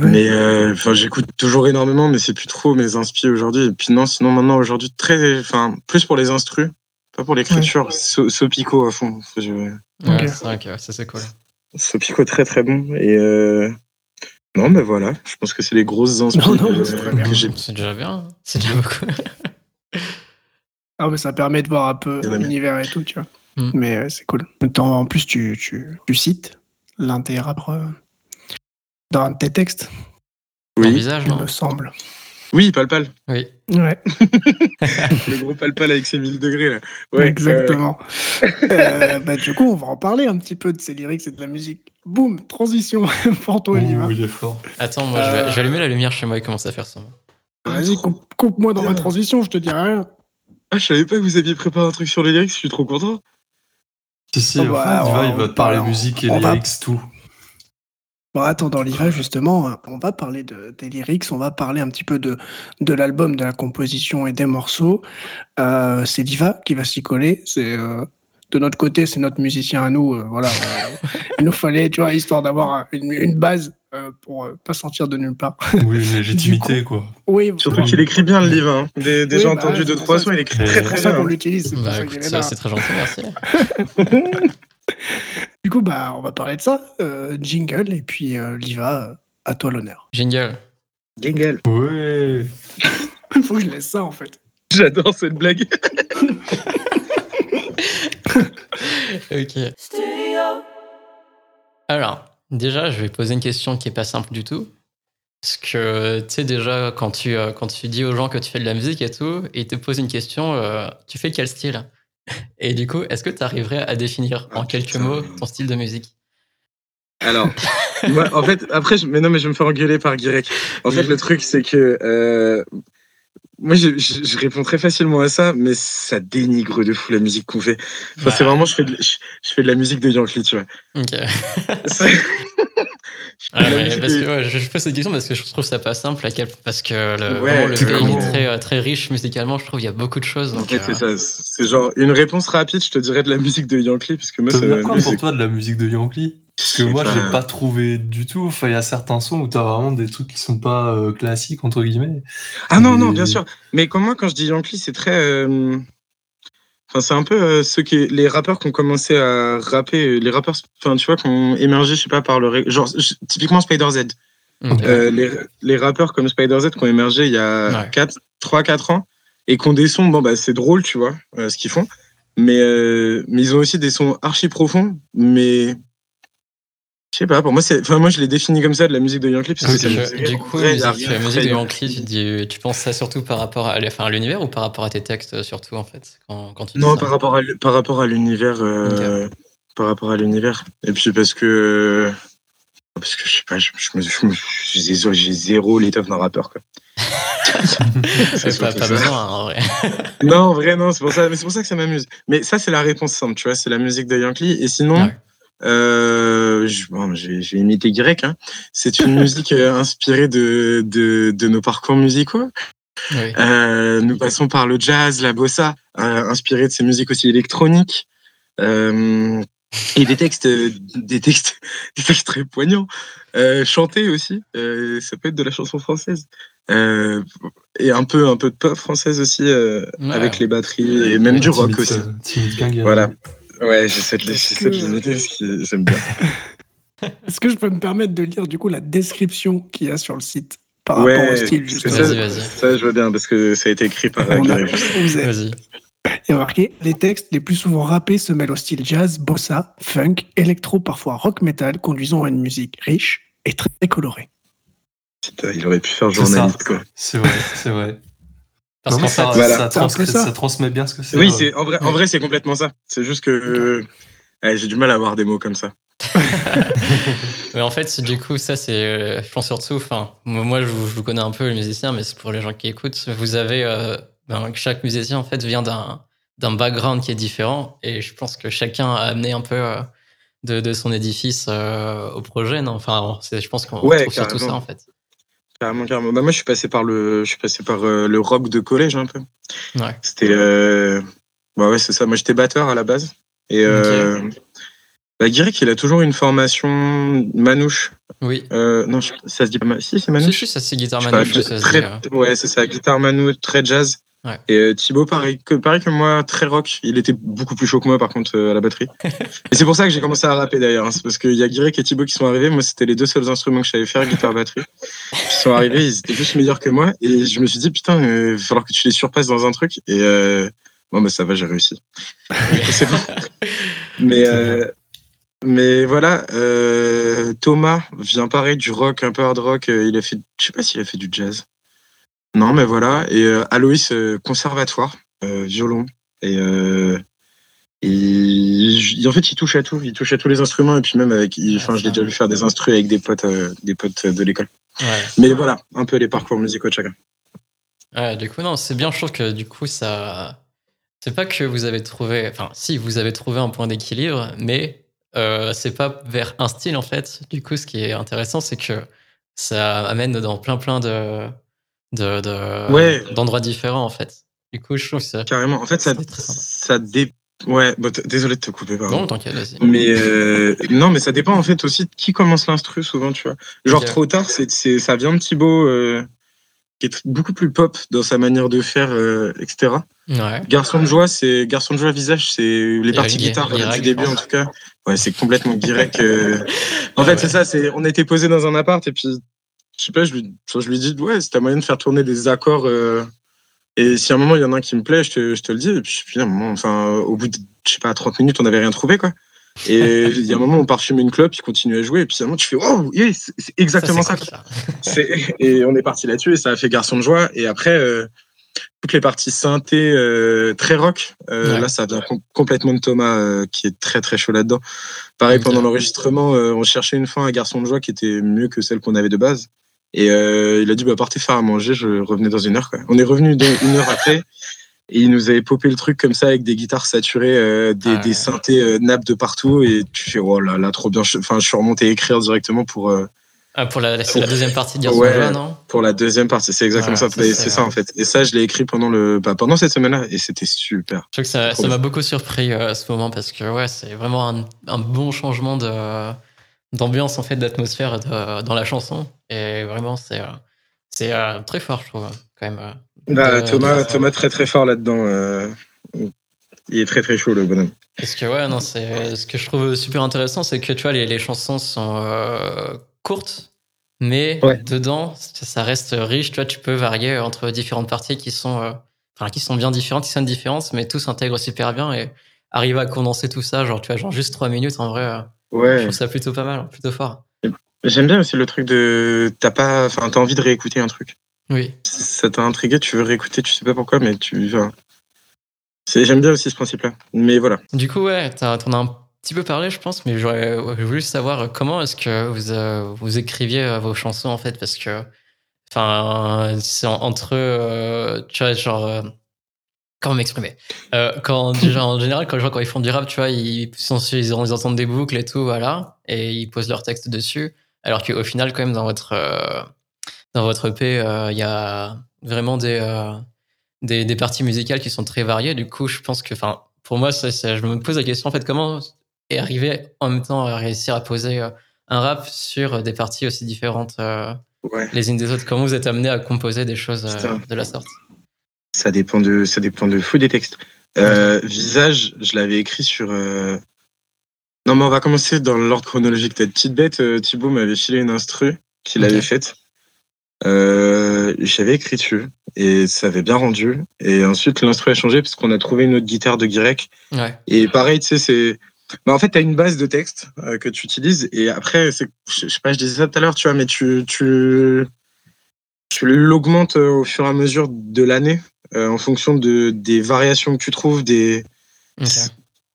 Ouais. Mais euh, enfin, j'écoute toujours énormément, mais c'est plus trop mes inspi aujourd'hui. Et puis non, sinon maintenant aujourd'hui très, enfin, plus pour les instrus, pas pour l'écriture. So- Sopico à fond. Je- Ouais, Ok. c'est vrai que ça c'est cool. Sopico très très bon. Et euh... non, mais voilà, je pense que c'est les grosses inspirations c'est très bien. que j'ai. C'est déjà bien. C'est déjà beaucoup. Ah, mais ça permet de voir un peu l'univers et tout, tu vois. Mm. Mais euh, c'est cool. En plus, tu, tu, tu cites l'un des rappeurs dans un de tes textes, Ton Oui, visage, il non me semble. oui, Palpal. Oui. Ouais, Le gros Palpal avec ses 1000 degrés là. Ouais, exactement. Euh, bah, du coup, on va en parler un petit peu de ces lyrics et de la musique. Boum, transition pour toi, Lima. Ouh, il est fort. Attends, moi je vais, je vais allumer la lumière chez moi et commencer à faire ça. Vas-y, coupe- coupe-moi dans ma transition, je te dis rien. Ah, je savais pas que vous aviez préparé un truc sur les lyrics, je suis trop content. Si, si, Oh, en bah, fait, Diva, on- il va te parler on- musique et on va- lyrics, tout. Bon, attends, dans l'IVA, justement, euh, on va parler de, des lyrics, on va parler un petit peu de, de l'album, de la composition et des morceaux. Euh, c'est Diva qui va s'y coller. C'est euh, de notre côté, c'est notre musicien à nous. euh, voilà, euh, il nous fallait, tu vois, histoire d'avoir une, une base euh, pour euh, pas sortir de nulle part. Oui, une légitimité, quoi. Oui, Surtout qu'il écrit bien le livre. Hein. Des, déjà Oui, bah, entendu c'est deux, trois sons, il écrit très c'est pour très ça bien. qu'on l'utilise. C'est Bah là. c'est très gentil, merci. Coup, bah, on va parler de ça. Euh, jingle, et puis euh, Liva, euh, à toi l'honneur. Jingle. Jingle. Ouais. Il faut que je laisse ça, en fait. J'adore cette blague. Ok. Alors, déjà, je vais poser une question qui est pas simple du tout. Parce que, tu sais, déjà, quand tu, quand tu dis aux gens que tu fais de la musique et tout, et ils te posent une question, euh, tu fais quel style? Et du coup, est-ce que tu arriverais à définir en Ah, quelques putain. mots ton style de musique? Alors, moi, en fait, après, je... mais non, mais je vais me faire engueuler par Guirec. En fait, le truc, c'est que euh, moi, je, je- je réponds très facilement à ça, mais ça dénigre de fou la musique qu'on fait. Enfin, c'est vraiment, je fais, de, je, je fais de la musique de Yankee, tu vois. Ok. C'est- Ah, La ouais, musique parce est- que ouais, je pose cette question parce que je trouve ça pas simple parce que le, Ouais, vraiment, le c'est pays est très, euh, très riche musicalement. Je trouve il y a beaucoup de choses. En fait, euh, c'est ça. C'est genre une réponse rapide, je te dirais de la musique de Yankee, parce que moi, moi, pour c'est- toi de la musique de Yankee Parce que Je sais moi, pas. j'ai pas trouvé du tout. Enfin, il y a certains sons où t'as vraiment des trucs qui sont pas euh, classiques, entre guillemets. Ah non, non, bien sûr. Mais comme moi, quand je dis Yankee, c'est très. euh, Enfin, c'est un peu euh, ceux qui, les rappeurs qui ont commencé à rapper, euh, les rappeurs, enfin, tu vois, qui ont émergé, je sais pas, par le, genre, typiquement Spider Z. Euh, les, les rappeurs comme Spider Z qui ont émergé il y a Ouais. 4, 3-4 ans et qui ont des sons, bon, bah, c'est drôle, tu vois, euh, ce qu'ils font. Mais, euh, mais ils ont aussi des sons archi profonds, mais. Je sais pas, pour moi, c'est, enfin, moi, je les définis comme ça de la musique de Yankee, parce que faisait du coup, vrai, la musique de Yankee. Tu, dis- tu penses ça surtout par rapport à, enfin, à l'univers ou par rapport à tes textes euh, surtout en fait quand, quand tu Non, par rapport à, par rapport à l'univers. euh, Par rapport à l'univers. Et puis parce que. Parce que je sais pas, je, je me, je me- j'ai zéro- j'ai zéro l'étoffe d'un rappeur. Quoi. C'est pas, pas besoin hein, en vrai. Non, en vrai, non, c'est pour, ça, mais c'est pour ça que ça m'amuse. Mais ça, c'est la réponse simple, tu vois, c'est la musique de Yankee. Et sinon, Ouais. Euh, je, bon, vais imiter Grec. Hein. C'est une musique euh, inspirée de, de, de nos parcours musicaux. Oui. Euh, nous passons par le jazz, la bossa, euh, inspiré de ces musiques aussi électroniques. Euh, et des textes, des textes, des textes très poignants, euh, chantés aussi. Euh, ça peut être de la chanson française euh, et un peu, un peu de pop française aussi, euh, Ouais. avec les batteries et même du rock Timide, aussi. Timide Voilà. Ouais, j'essaie de, que- l'imiter parce que j'aime bien. Est-ce que je peux me permettre de lire du coup la description qu'il y a sur le site par rapport au style que ça, Vas-y, vas-y. ça, je veux bien, parce que ça a été écrit par Gary. Vas-y. Il y a marqué les textes les plus souvent rappés se mêlent au style jazz, bossa, funk, électro, parfois rock metal, conduisant à une musique riche et très colorée. Putain, il aurait pu faire journaliste, quoi. C'est vrai, c'est vrai. Parce qu'en ça, fait, Voilà. ça, C'est un peu transcrit- ça. ça transmet bien ce que c'est. Oui, euh, c'est en vrai, en vrai, c'est complètement ça. C'est juste que euh, ouais, j'ai du mal à avoir des mots comme ça. Mais en fait, du coup, ça, c'est, euh, je pense surtout, enfin, moi, je vous, je vous connais un peu les musiciens, mais c'est pour les gens qui écoutent. Vous avez, euh, ben, chaque musicien, en fait, vient d'un, d'un background qui est différent, et je pense que chacun a amené un peu euh, de, de son édifice euh, au projet, non? Enfin, je pense qu'on Ouais, retrouve surtout ça, en fait. Carrément, carrément. Bah, moi, je suis passé par le, je suis passé par euh, le rock de collège un peu. Ouais. C'était, euh... bah ouais, c'est ça. Moi, j'étais batteur à la base. Et euh... bah, Guirec, il a toujours une formation manouche. Oui. Euh, non, je- ça se dit pas. Si, c'est Si, manouche. si, ça, c'est guitare sais pas, manouche, ça se très, dit, euh. ouais, c'est ça, guitare manouche, très jazz. Ouais. Et euh, Thibaut, pareil que, pareil que moi, très rock. Il était beaucoup plus chaud que moi, par contre, euh, à la batterie. et c'est pour ça que j'ai commencé à rapper d'ailleurs. hein. C'est parce qu'il y a Guirec et Thibaut qui sont arrivés. Moi, c'était les deux seuls instruments que je savais faire, guitare, batterie. Ils sont arrivés, ils étaient juste meilleurs que moi. Et je me suis dit, putain, il va falloir que tu les surpasses dans un truc. Et euh, bon, bah, ça va, j'ai réussi. c'est bon. Mais, euh, mais voilà, euh, Thomas vient pareil du rock, un peu hard rock. euh, Il a fait, je sais pas s'il a fait du jazz. Non, mais voilà. Et euh, Aloïs, euh, conservatoire, euh, violon. Et, euh, et en fait, il touche à tout. Il touche à tous les instruments. Et puis même avec, il- enfin, je l'ai déjà vu faire des instrus avec des potes, des potes de l'école. Ouais. Mais voilà, un peu les parcours musicaux de chacun. Ouais, du coup, non, c'est bien, je trouve que du coup, ça. C'est pas que vous avez trouvé. Enfin, si, vous avez trouvé un point d'équilibre, mais euh, c'est pas vers un style, en fait. Du coup, ce qui est intéressant, c'est que ça amène dans plein, plein de. De, de- Ouais. d'endroits différents, en fait. Du coup, je trouve que ça. Carrément. En fait, ça, ça dé... Ouais, désolé de te couper, pardon. Non, t'inquiète, vas-y. Mais euh, non, mais ça dépend en fait aussi de qui commence l'instru souvent, tu vois. Genre trop tard, c'est, c'est, ça vient de Thibaut, euh, qui est beaucoup plus pop dans sa manière de faire, euh, etc. Ouais. Garçon de joie, c'est garçon de joie visage, c'est les parties guitare du début en tout cas. Ouais, c'est complètement euh. En Ouais, fait, ouais. c'est ça. C'est on était posé dans un appart et puis je sais pas, je lui, je lui dis ouais, c'est ta moyen de faire tourner des accords. euh, et si à un moment il y en a un qui me plaît, je te, je te le dis. Et puis, puis à un moment, enfin, au bout de je sais pas 30 minutes, on n'avait rien trouvé quoi. Et il y a un moment, on parfume une clope, il continue à jouer, et puis à un moment, tu fais oh, yeah, c'est exactement ça. et on est parti là-dessus et ça a fait garçon de joie. Et après, euh, toutes les parties synthé euh, très rock, euh, Ouais. là, ça vient com- complètement de Thomas qui est très très chaud là-dedans. Pareil, pendant l'enregistrement, on cherchait une fin à garçon de joie qui était mieux que celle qu'on avait de base. Et euh, il a dit bah, partez faire à manger, je revenais dans une heure. Quoi. On est revenu une heure après. Et il nous avait popé le truc comme ça avec des guitares saturées, euh, des, Ah des synthés euh, nappes de partout. Et tu fais, oh là là, trop bien. Enfin, je suis remonté écrire directement pour, Ah, pour la, deuxième partie de Garçon Ouais. non? pour la deuxième partie. C'est exactement ça. C'est ça, en fait. Et ça, je l'ai écrit pendant, le, bah, pendant cette semaine-là. Et c'était super. Je trouve que ça, m'a beaucoup surpris euh, à ce moment parce que ouais, c'est vraiment un, un bon changement de d'ambiance en fait, d'atmosphère dans la chanson et vraiment c'est euh, c'est euh, très fort je trouve quand même. euh. Bah, Thomas, Thomas, très très fort là-dedans. il est très très chaud, le bonhomme. Parce que ouais, non, c'est ce que je trouve super intéressant, c'est que tu vois les, les chansons sont euh, courtes, mais Ouais. dedans ça reste riche. Tu vois, tu peux varier entre différentes parties qui sont euh, enfin qui sont bien différentes, qui sonnent différentes, mais tout s'intègre super bien et arriver à condenser tout ça, genre tu vois, genre juste trois minutes en vrai. Euh, Je Ouais. trouve ça plutôt pas mal, plutôt fort. J'aime bien aussi le truc de. T'as pas. Enfin, t'as envie de réécouter un truc. Oui. Ça t'a intrigué, tu veux réécouter, tu sais pas pourquoi, mais tu. enfin, J'aime bien aussi ce principe-là. Mais voilà. Du coup, ouais, t'en as un petit peu parlé, je pense, mais j'aurais ouais, voulu savoir comment est-ce que vous, euh, vous écriviez euh, vos chansons, en fait, parce que, enfin, c'est en- entre, euh, tu vois, genre, euh, comment m'exprimer. Euh, Quand, déjà, en général, quand les gens, quand ils font du rap, tu vois, ils, sont, ils, ont- ils entendent des boucles et tout, voilà, et ils posent leur texte dessus, alors qu'au final, quand même, dans votre, euh, dans votre EP, euh, il y a vraiment des, des, des parties musicales qui sont très variées. Du coup, je pense que, enfin, pour moi, ça, ça- je me pose la question, en fait, comment est arrivé en même temps à réussir à poser un rap sur des parties aussi différentes Ouais. les unes des autres? Comment vous êtes amené à composer des choses de la sorte? Ça dépend de, ça dépend de fou des textes. Euh, Visage, je l'avais écrit sur. euh, Non, mais on va commencer dans l'ordre chronologique. Peut-être petite bête, euh, Thibaut m'avait filé une instru qu'il avait faite. Euh, J'avais écrit dessus et ça avait bien rendu. Et ensuite, l'instru a changé parce qu'on a trouvé une autre guitare de Guirec. Ouais. Et pareil, tu sais, c'est. Bah, en fait, tu as une base de texte que tu utilises et après, je je sais pas, je disais ça tout à l'heure, tu vois, mais tu, tu, tu l'augmentes au fur et à mesure de l'année euh, en fonction de, des variations que tu trouves, des, Ok.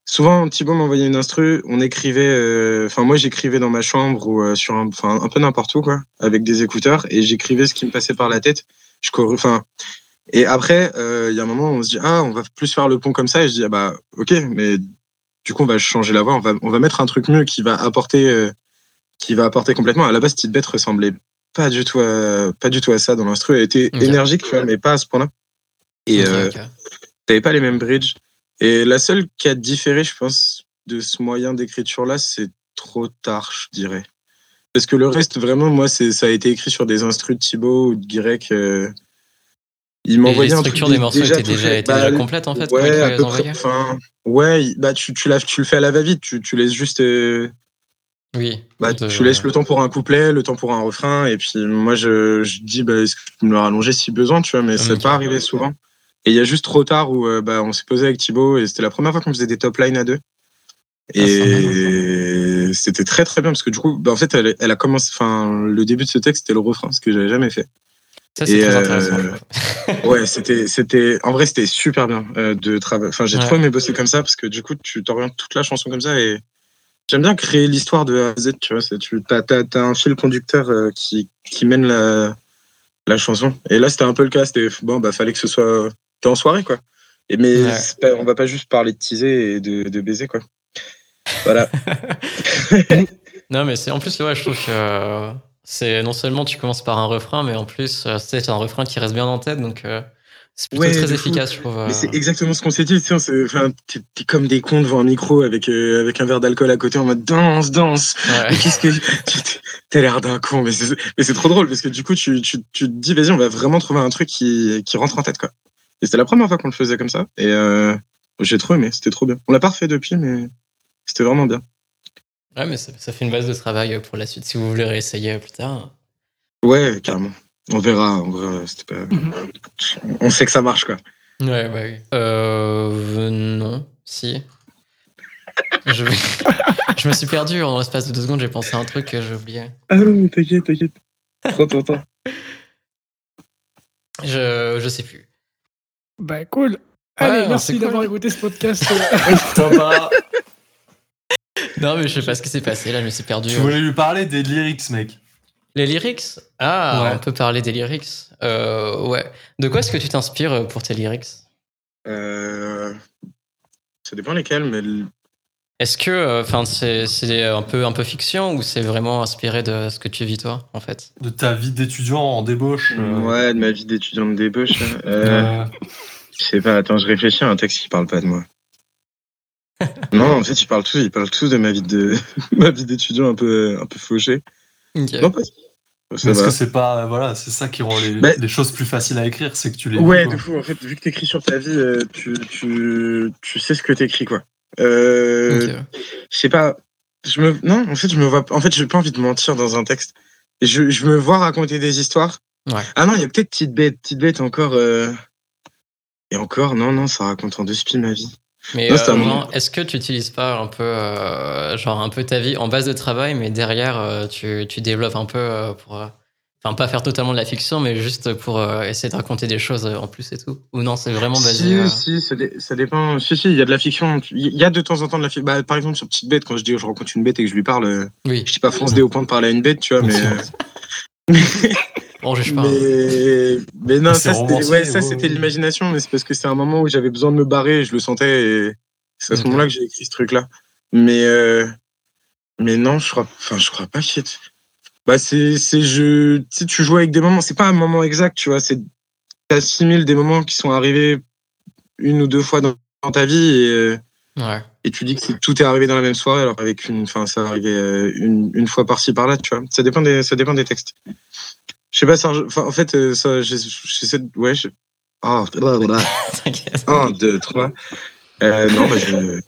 Souvent, Thibaut m'envoyait une instru, on écrivait, euh, enfin moi j'écrivais dans ma chambre ou euh, sur un, un peu n'importe où quoi, avec des écouteurs et j'écrivais ce qui me passait par la tête. Je corri- enfin et après il y a un moment où on se dit ah on va plus faire le pont comme ça et je dis ah bah ok mais du coup on va changer la voix, on va on va mettre un truc mieux qui va apporter qui va apporter complètement. À la base petite bête ressemblait pas du tout à pas du tout à ça dans l'instru, elle était énergique tu vois mais pas à ce point-là. Et Ok, euh, ok. t'avais pas les mêmes bridges. Et la seule qui a différé, je pense, de ce moyen d'écriture-là, c'est trop tard, je dirais. Parce que le reste, vraiment, moi, ça a été écrit sur des instrus de Thibaut ou de Guirec. euh, il m'envoyait un truc des morceaux déjà, fait. étaient Bah, déjà complètes en fait ouais, tu à peu près. Enfin, ouais, bah, tu, tu, la- tu le fais à la va-vite. Tu, tu laisses juste. euh, Oui. bah, de- Tu laisses le temps pour un couplet, le temps pour un refrain. Et puis, moi, je, je dis, bah, est-ce que tu peux me le rallonger si besoin, tu vois, mais c'est Ok. pas arrivé souvent. Et il y a juste trop tard où euh, bah, on s'est posé avec Thibaut et c'était la première fois qu'on faisait des top lines à deux. Ah, Et c'était très très bien parce que du coup, bah, en fait, elle, elle a commencé. Enfin, le début de ce texte, c'était le refrain, ce que j'avais jamais fait. Ça, c'est très euh, intéressant. Ouais, c'était, c'était, en vrai, c'était super bien euh, de travailler. Enfin, j'ai Ouais. trop aimé bosser comme ça parce que du coup, tu t'orientes toute la chanson comme ça et j'aime bien créer l'histoire de A à Z. Tu vois, tu as, un fil conducteur euh, qui, qui mène la, la chanson. Et là, c'était un peu le cas. C'était bon, bah, fallait que ce soit. T'es en soirée, quoi. Et mais Ouais. c'est pas- on va pas juste parler de teaser et de, de baiser, quoi. Voilà. Non, mais c'est en plus, ouais, je trouve que euh, c'est non seulement tu commences par un refrain, mais en plus, euh, c'est un refrain qui reste bien en tête, donc euh, c'est plutôt Ouais, très efficace, je trouve. Mais euh. c'est exactement ce qu'on s'est dit. tu sais, t'es, comme des cons devant un micro avec, euh, avec un verre d'alcool à côté en mode danse, danse. Ouais. Mais qu'est-ce que. tu- T'as l'air d'un con, mais c'est, mais c'est trop drôle parce que du coup, tu, tu, tu te dis, vas-y, on va vraiment trouver un truc qui, qui rentre en tête, quoi. Et c'était la première fois qu'on le faisait comme ça. Et euh, j'ai trop aimé, c'était trop bien. On l'a pas refait depuis, mais c'était vraiment bien. Ouais, mais ça, ça fait une base de travail pour la suite si vous voulez réessayer plus tard. Ouais, carrément. On verra, on verra. C'était pas... On sait que ça marche, quoi. Ouais, bah oui. Euh. Non, si. Je, je me suis perdu en l'espace de deux secondes, j'ai pensé à un truc que j'ai oublié. Ah non, t'inquiète, t'inquiète. Trop content. Je, je sais plus. Bah cool. Allez, merci cool. d'avoir écouté ce podcast. Non, mais je sais pas ce qui s'est passé là, je me suis perdu. Tu voulais lui parler des lyrics, mec. Les lyrics? Ah, Ouais. on peut parler des lyrics. Euh, ouais. De quoi est-ce que tu t'inspires pour tes lyrics? Euh... Ça dépend lesquels, mais Est-ce que euh, enfin c'est c'est un peu un peu fiction ou c'est vraiment inspiré de ce que tu vis toi en fait? De ta vie d'étudiant en débauche. euh, ouais, de ma vie d'étudiant de débauche. Euh, euh, Je sais pas, attends, je réfléchis à un texte qui parle pas de moi. non, en fait, ils parlent tous, ils parlent tous de ma vie de ma vie d'étudiant un peu un peu fauché. Ok. Non, pas. Parce que c'est pas. Voilà, c'est ça qui rend les, Bah- les choses plus faciles à écrire, c'est que tu les. Ouais, de fou. En fait, vu que t'écris sur ta vie, euh, tu, tu, tu sais ce que t'écris, quoi. Euh, Ok. Je sais pas. Je me, non, en fait, je me vois. En fait, j'ai pas envie de mentir dans un texte. Je, je me vois raconter des histoires. Ouais. Ah non, il y a peut-être petite bête, petite bête encore. euh, Et encore, non, non, ça raconte en deux spies ma vie. Mais euh, est-ce que tu utilises pas un peu euh, genre un peu ta vie en base de travail mais derrière tu, tu développes un peu pour enfin pas faire totalement de la fiction mais juste pour euh, essayer de raconter des choses euh, en plus et tout ou non c'est vraiment basé Si, euh, si, ça, dé- ça dépend. Si, si, il y a de la fiction. Il y a de temps en temps de la fiction. Bah, par exemple, sur Petite Bête, quand je dis je rencontre une bête et que je lui parle, oui je dis pas fonce dé au point de parler à une bête, tu vois, mais. bon je sais pas hein. mais, mais non, Mais ça c'était ouais, ouais, c'était l'imagination, mais c'est parce que c'est un moment où j'avais besoin de me barrer et je le sentais et c'est à ce moment-là que j'ai écrit ce truc-là. Mais euh, mais non, je crois, enfin, je crois pas qu'il y ait- Bah c'est c'est je, tu sais, tu joues avec des moments, c'est pas un moment exact, tu vois, c'est t'assimiles des moments qui sont arrivés une ou deux fois dans, dans ta vie et euh, ouais. et tu dis que c'est- tout est arrivé dans la même soirée alors avec une enfin ça arrivé euh, une, une fois par-ci par-là tu vois. Ça dépend des ça dépend des textes. Je sais pas ça en fait euh, ça j'essaie ouais je... oh, blablabla. t'inquiète un deux trois. Euh, non bah, je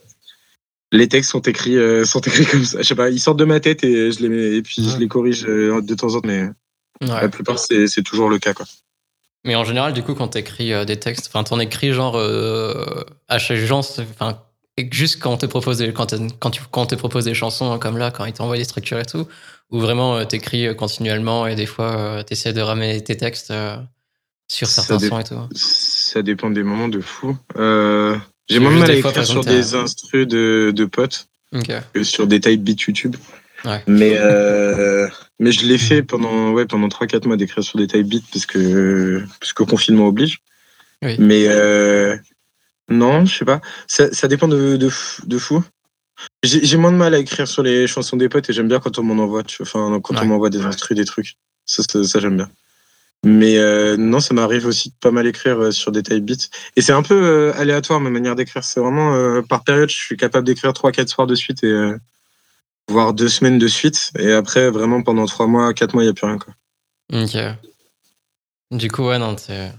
les textes sont écrits, euh, sont écrits comme ça. Je sais pas, ils sortent de ma tête et je les mets, et puis je les corrige euh, de temps en temps, mais la plupart c'est c'est toujours le cas quoi. Mais en général, du coup, quand t'écris euh, des textes, enfin, t'en écris genre euh, à chaque gens, enfin, juste quand on te propose des, quand, t'es- quand, tu, quand on te propose des chansons comme là, quand ils t'envoient des structures et tout, ou vraiment euh, t'écris continuellement et des fois euh, t'essaies de ramener tes textes euh, sur certains dé- sons et tout. Ça dépend des moments de fou. Euh, J'ai moins de mal à écrire sur des instrus de, de potes que sur des type beat YouTube. Ouais. Mais, euh, mais je l'ai fait pendant, ouais, pendant 3-4 mois d'écrire sur des type beats parce que, parce que confinement oblige. Oui. Mais euh, non, je sais pas. Ça, ça dépend de, de, de fou. J'ai j'ai moins de mal à écrire sur les chansons des potes et j'aime bien quand on m'en envoie. tu vois. Enfin, quand Ouais. on m'envoie des instrus, des trucs. Ça, ça, ça, j'aime bien. Mais euh, non, ça m'arrive aussi de pas mal écrire euh, sur des type beats. Et c'est un peu euh, aléatoire ma manière d'écrire. C'est vraiment par période, je suis capable d'écrire 3-4 soirs de suite et voire deux semaines de suite. Et après, vraiment pendant 3 mois, 4 mois, il n'y a plus rien. Quoi. Ok. Du coup, ouais, non, c'est.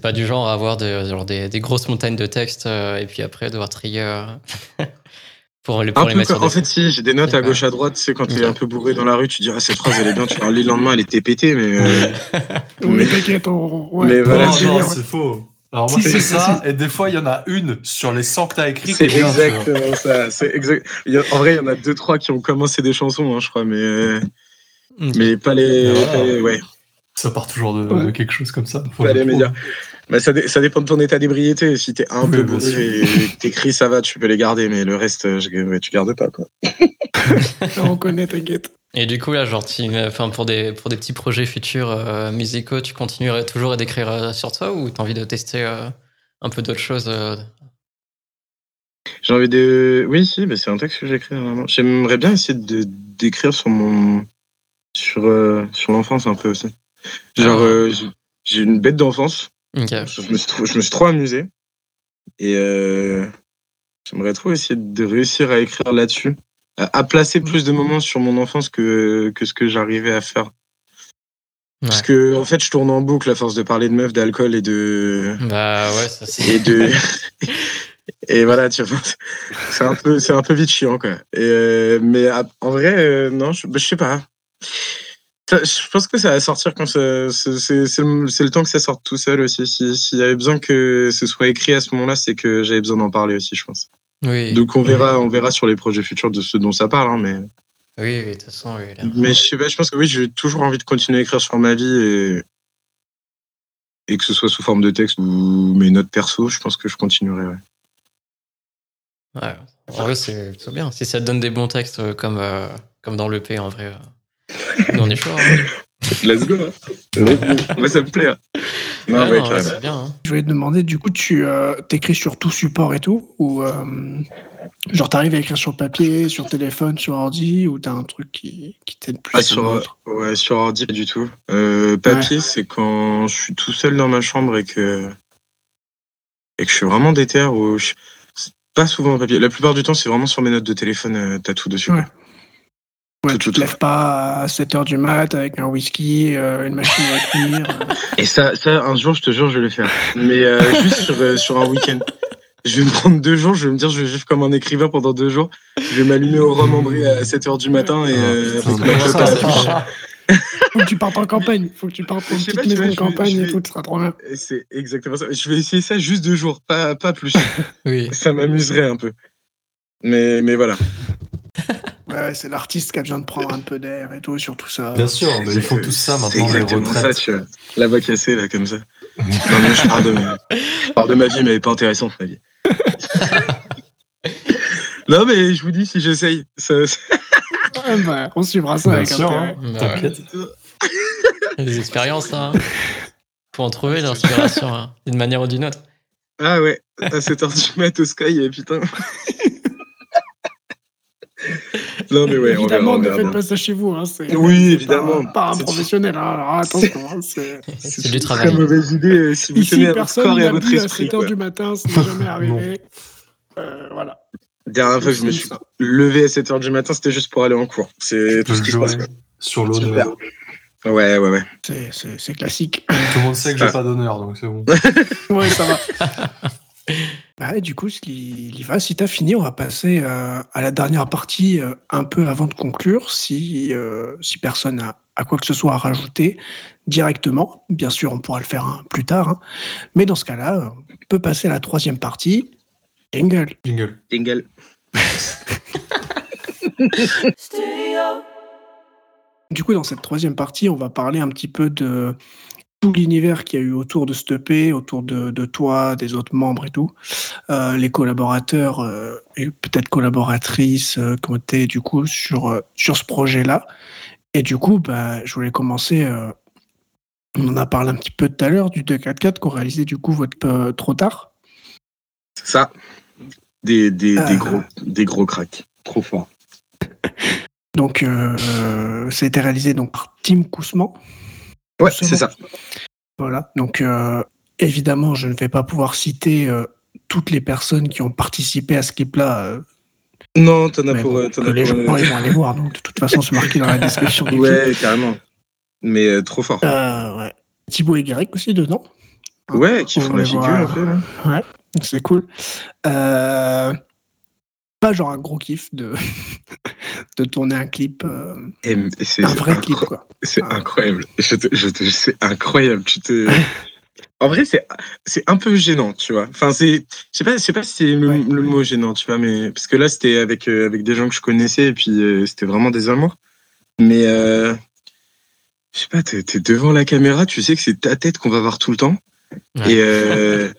Pas du genre à avoir des, des, grosses montagnes de textes et puis après devoir trier pour les, pour Un les peu mettre sur comme- en fait, si, j'ai des notes à gauche à droite. Tu sais, quand tu es Ok. un peu bourré dans la rue, tu dis, ah, cette phrase, elle est bien. Tu la relis le lendemain, elle était pétée. Mais, euh, Mais- t'inquiète, on. ouais. Mais voilà, non, c'est non, c'est faux. Alors moi, Si, c'est si, ça, et des fois, il y en a une sur les 100 que t'as écrit qui c'est exactement ça. C'est exact. il y a- en vrai, il y en a deux, trois qui ont commencé des chansons, hein, je crois, mais, mais pas les, voilà. pas les- ouais, Ça part toujours de, Ouais. de quelque chose comme ça. Bah, ça, dé- ça dépend de ton état d'ébriété. Si t'es un Oui, peu bourré et que t'écris, ça va, tu peux les garder, mais le reste, je- tu gardes pas, quoi. On connaît, t'inquiète. Et du coup, là, genre, enfin, pour, des, pour des petits projets futurs euh, musicaux, tu continuerais toujours à d'écrire euh, sur toi ou t'as envie de tester euh, un peu d'autres choses euh, J'ai envie de. Oui, si, mais c'est un texte que j'écris vraiment. J'aimerais bien essayer de d'écrire sur mon. sur, euh, sur l'enfance un peu aussi. Genre, Ah. euh, j'ai- une bête d'enfance. Je me, suis trop, je me suis trop amusé. Et euh, j'aimerais trop essayer de réussir à écrire là-dessus. À, à placer plus de moments sur mon enfance que, que ce que j'arrivais à faire. Parce que, en fait, je tourne en boucle à force de parler de meufs, d'alcool et de. Bah ouais, ça c'est. et de et voilà tu vois c'est un peu c'est un peu vite chiant quoi et euh, mais à- en vrai euh, non je, bah, je sais pas je pense que ça va sortir quand ça- c'est le, temps que ça sorte tout seul aussi si- s'il y avait besoin que ce soit écrit à ce moment-là c'est que j'avais besoin d'en parler aussi je pense Oui. donc on verra on verra sur les projets futurs de ce dont ça parle hein, mais Oui, oui, de toute façon, oui. là. mais je sais pas je pense que oui j'ai toujours envie de continuer à écrire sur ma vie et et que ce soit sous forme de texte ou mes notes perso je pense que je continuerai ouais. Ouais. En vrai, c'est bien. Si ça te donne des bons textes euh, comme, euh, comme dans l'EP, en vrai, euh, on est chaud. hein. Let's go. hein. Moi, ça me plaît. hein. Non, Ouais, ouais, non, bien. hein. Je voulais te demander, du coup, tu euh, t'écris sur tout support et tout Ou euh, genre t'arrives à écrire sur papier, sur téléphone, sur ordi Ou t'as un truc qui, qui t'aide plus Ah, sur, ouais, sur ordi, pas du tout. Euh, papier, c'est quand je suis tout seul dans ma chambre et que, et que je suis vraiment déter. Ou je- pas souvent en papier. La plupart du temps, c'est vraiment sur mes notes de téléphone. euh, T'as tout dessus. Ouais. Ouais, Tout, tu te lèves pas à 7h du mat avec un whisky, euh, une machine à écrire. euh. Et ça, ça, un jour, je te jure, je vais le faire. Mais euh, juste sur, euh, sur un week-end. Je vais me prendre deux jours, je vais me dire, je vais vivre comme un écrivain pendant deux jours. Je vais m'allumer au rhum ambré à 7h du matin et Ah, euh, putain, avec mais ma ça, bouche. Faut que tu partes en campagne. Faut que tu partes petite pas, maison de vais- campagne et tout, ce sera trop bien. C'est exactement ça. Je vais essayer ça juste deux jours, pas, pas plus. Oui. ça m'amuserait un peu. Mais, mais voilà. Ouais, c'est l'artiste qui a besoin de prendre un peu d'air et tout, sur tout ça. Bien sûr, mais ils font tout ça c'est maintenant, les exactement ça, tu vois. La voix cassée, là, comme ça. non, mais je parle de ma, je parle de ma vie, mais elle est pas intéressante, ma vie. non, mais je vous dis, si j'essaye, ça, ça- Ouais, bah, on suivra ça Bien avec sûr, intérêt. hein, Bah t'inquiète. Il y a des expériences, hein. Faut en trouver l'inspiration, hein, d'une manière ou d'une autre. Ah ouais, à 7h du mat au Sky, et putain. non, mais ouais, on verra, évidemment, ne faites pas ça chez vous. Hein, c'est- Oui, évidemment. Pas, pas un professionnel. Hein, alors attention. hein, c'est- C'est du Très travail. mauvaise idée euh, si vous Ici, tenez à votre personne corps et à votre bu à esprit. 7h quoi. du matin, ça n'est jamais arrivé. Euh, voilà. Dernière fois que je me suis ça. levé à 7h du matin, c'était juste pour aller en cours. C'est tout ce qui se passe. sur quoi. Ouais, ouais, ouais. C'est- classique. Tout le monde sait que j'ai pas d'honneur, donc c'est bon. Ouais, ça va. Bah, du coup, il y va. Si tu as fini, on va passer euh, à la dernière partie euh, un peu avant de conclure. Si, euh, si personne a, a quoi que ce soit à rajouter directement, bien sûr, on pourra le faire hein, plus tard. hein. Mais dans ce cas-là, on peut passer à la troisième partie. Jingle. Jingle. Jingle. Du coup, dans cette troisième partie, on va parler un petit peu de tout l'univers qu'il y a eu autour de cette EP, autour de, de toi, des autres membres et tout, Euh, les collaborateurs euh, et peut-être collaboratrices euh, qui ont été du coup sur, sur ce projet-là. Et du coup, bah, je voulais commencer. on en a parlé un petit peu tout à l'heure du 244 qu'on réalisait du coup votre trop tard. C'est ça. Des, des, des, gros, des gros cracks. Trop fort. Donc, ça a été réalisé donc par Tim Kousman. Ouais, C'est ça. Voilà. Donc, euh, évidemment, je ne vais pas pouvoir citer euh, toutes les personnes qui ont participé à ce clip-là. euh, Non, t'en as pour. bon, euh, as les gens ils vont aller voir. Donc, de toute façon, c'est marqué dans la description du clip. Ouais, carrément. Mais trop fort. Ouais. Thibaut et Garrick aussi dedans. Ouais, qui On font la figure un peu. là. C'est cool. Euh, pas genre un gros kiff de, de tourner un clip, euh, Et, c'est un vrai clip, quoi. C'est incroyable. Je te, je te, c'est incroyable. Tu te. En vrai, c'est, c'est un peu gênant, tu vois. Enfin, c'est, je sais pas, je sais pas si c'est le, Ouais. le mot gênant, tu vois, mais parce que là, c'était avec euh, avec des gens que je connaissais et puis euh, c'était vraiment des amours. Mais euh, je sais pas, t'es, t'es devant la caméra, tu sais que c'est ta tête qu'on va voir tout le temps Ouais. et euh,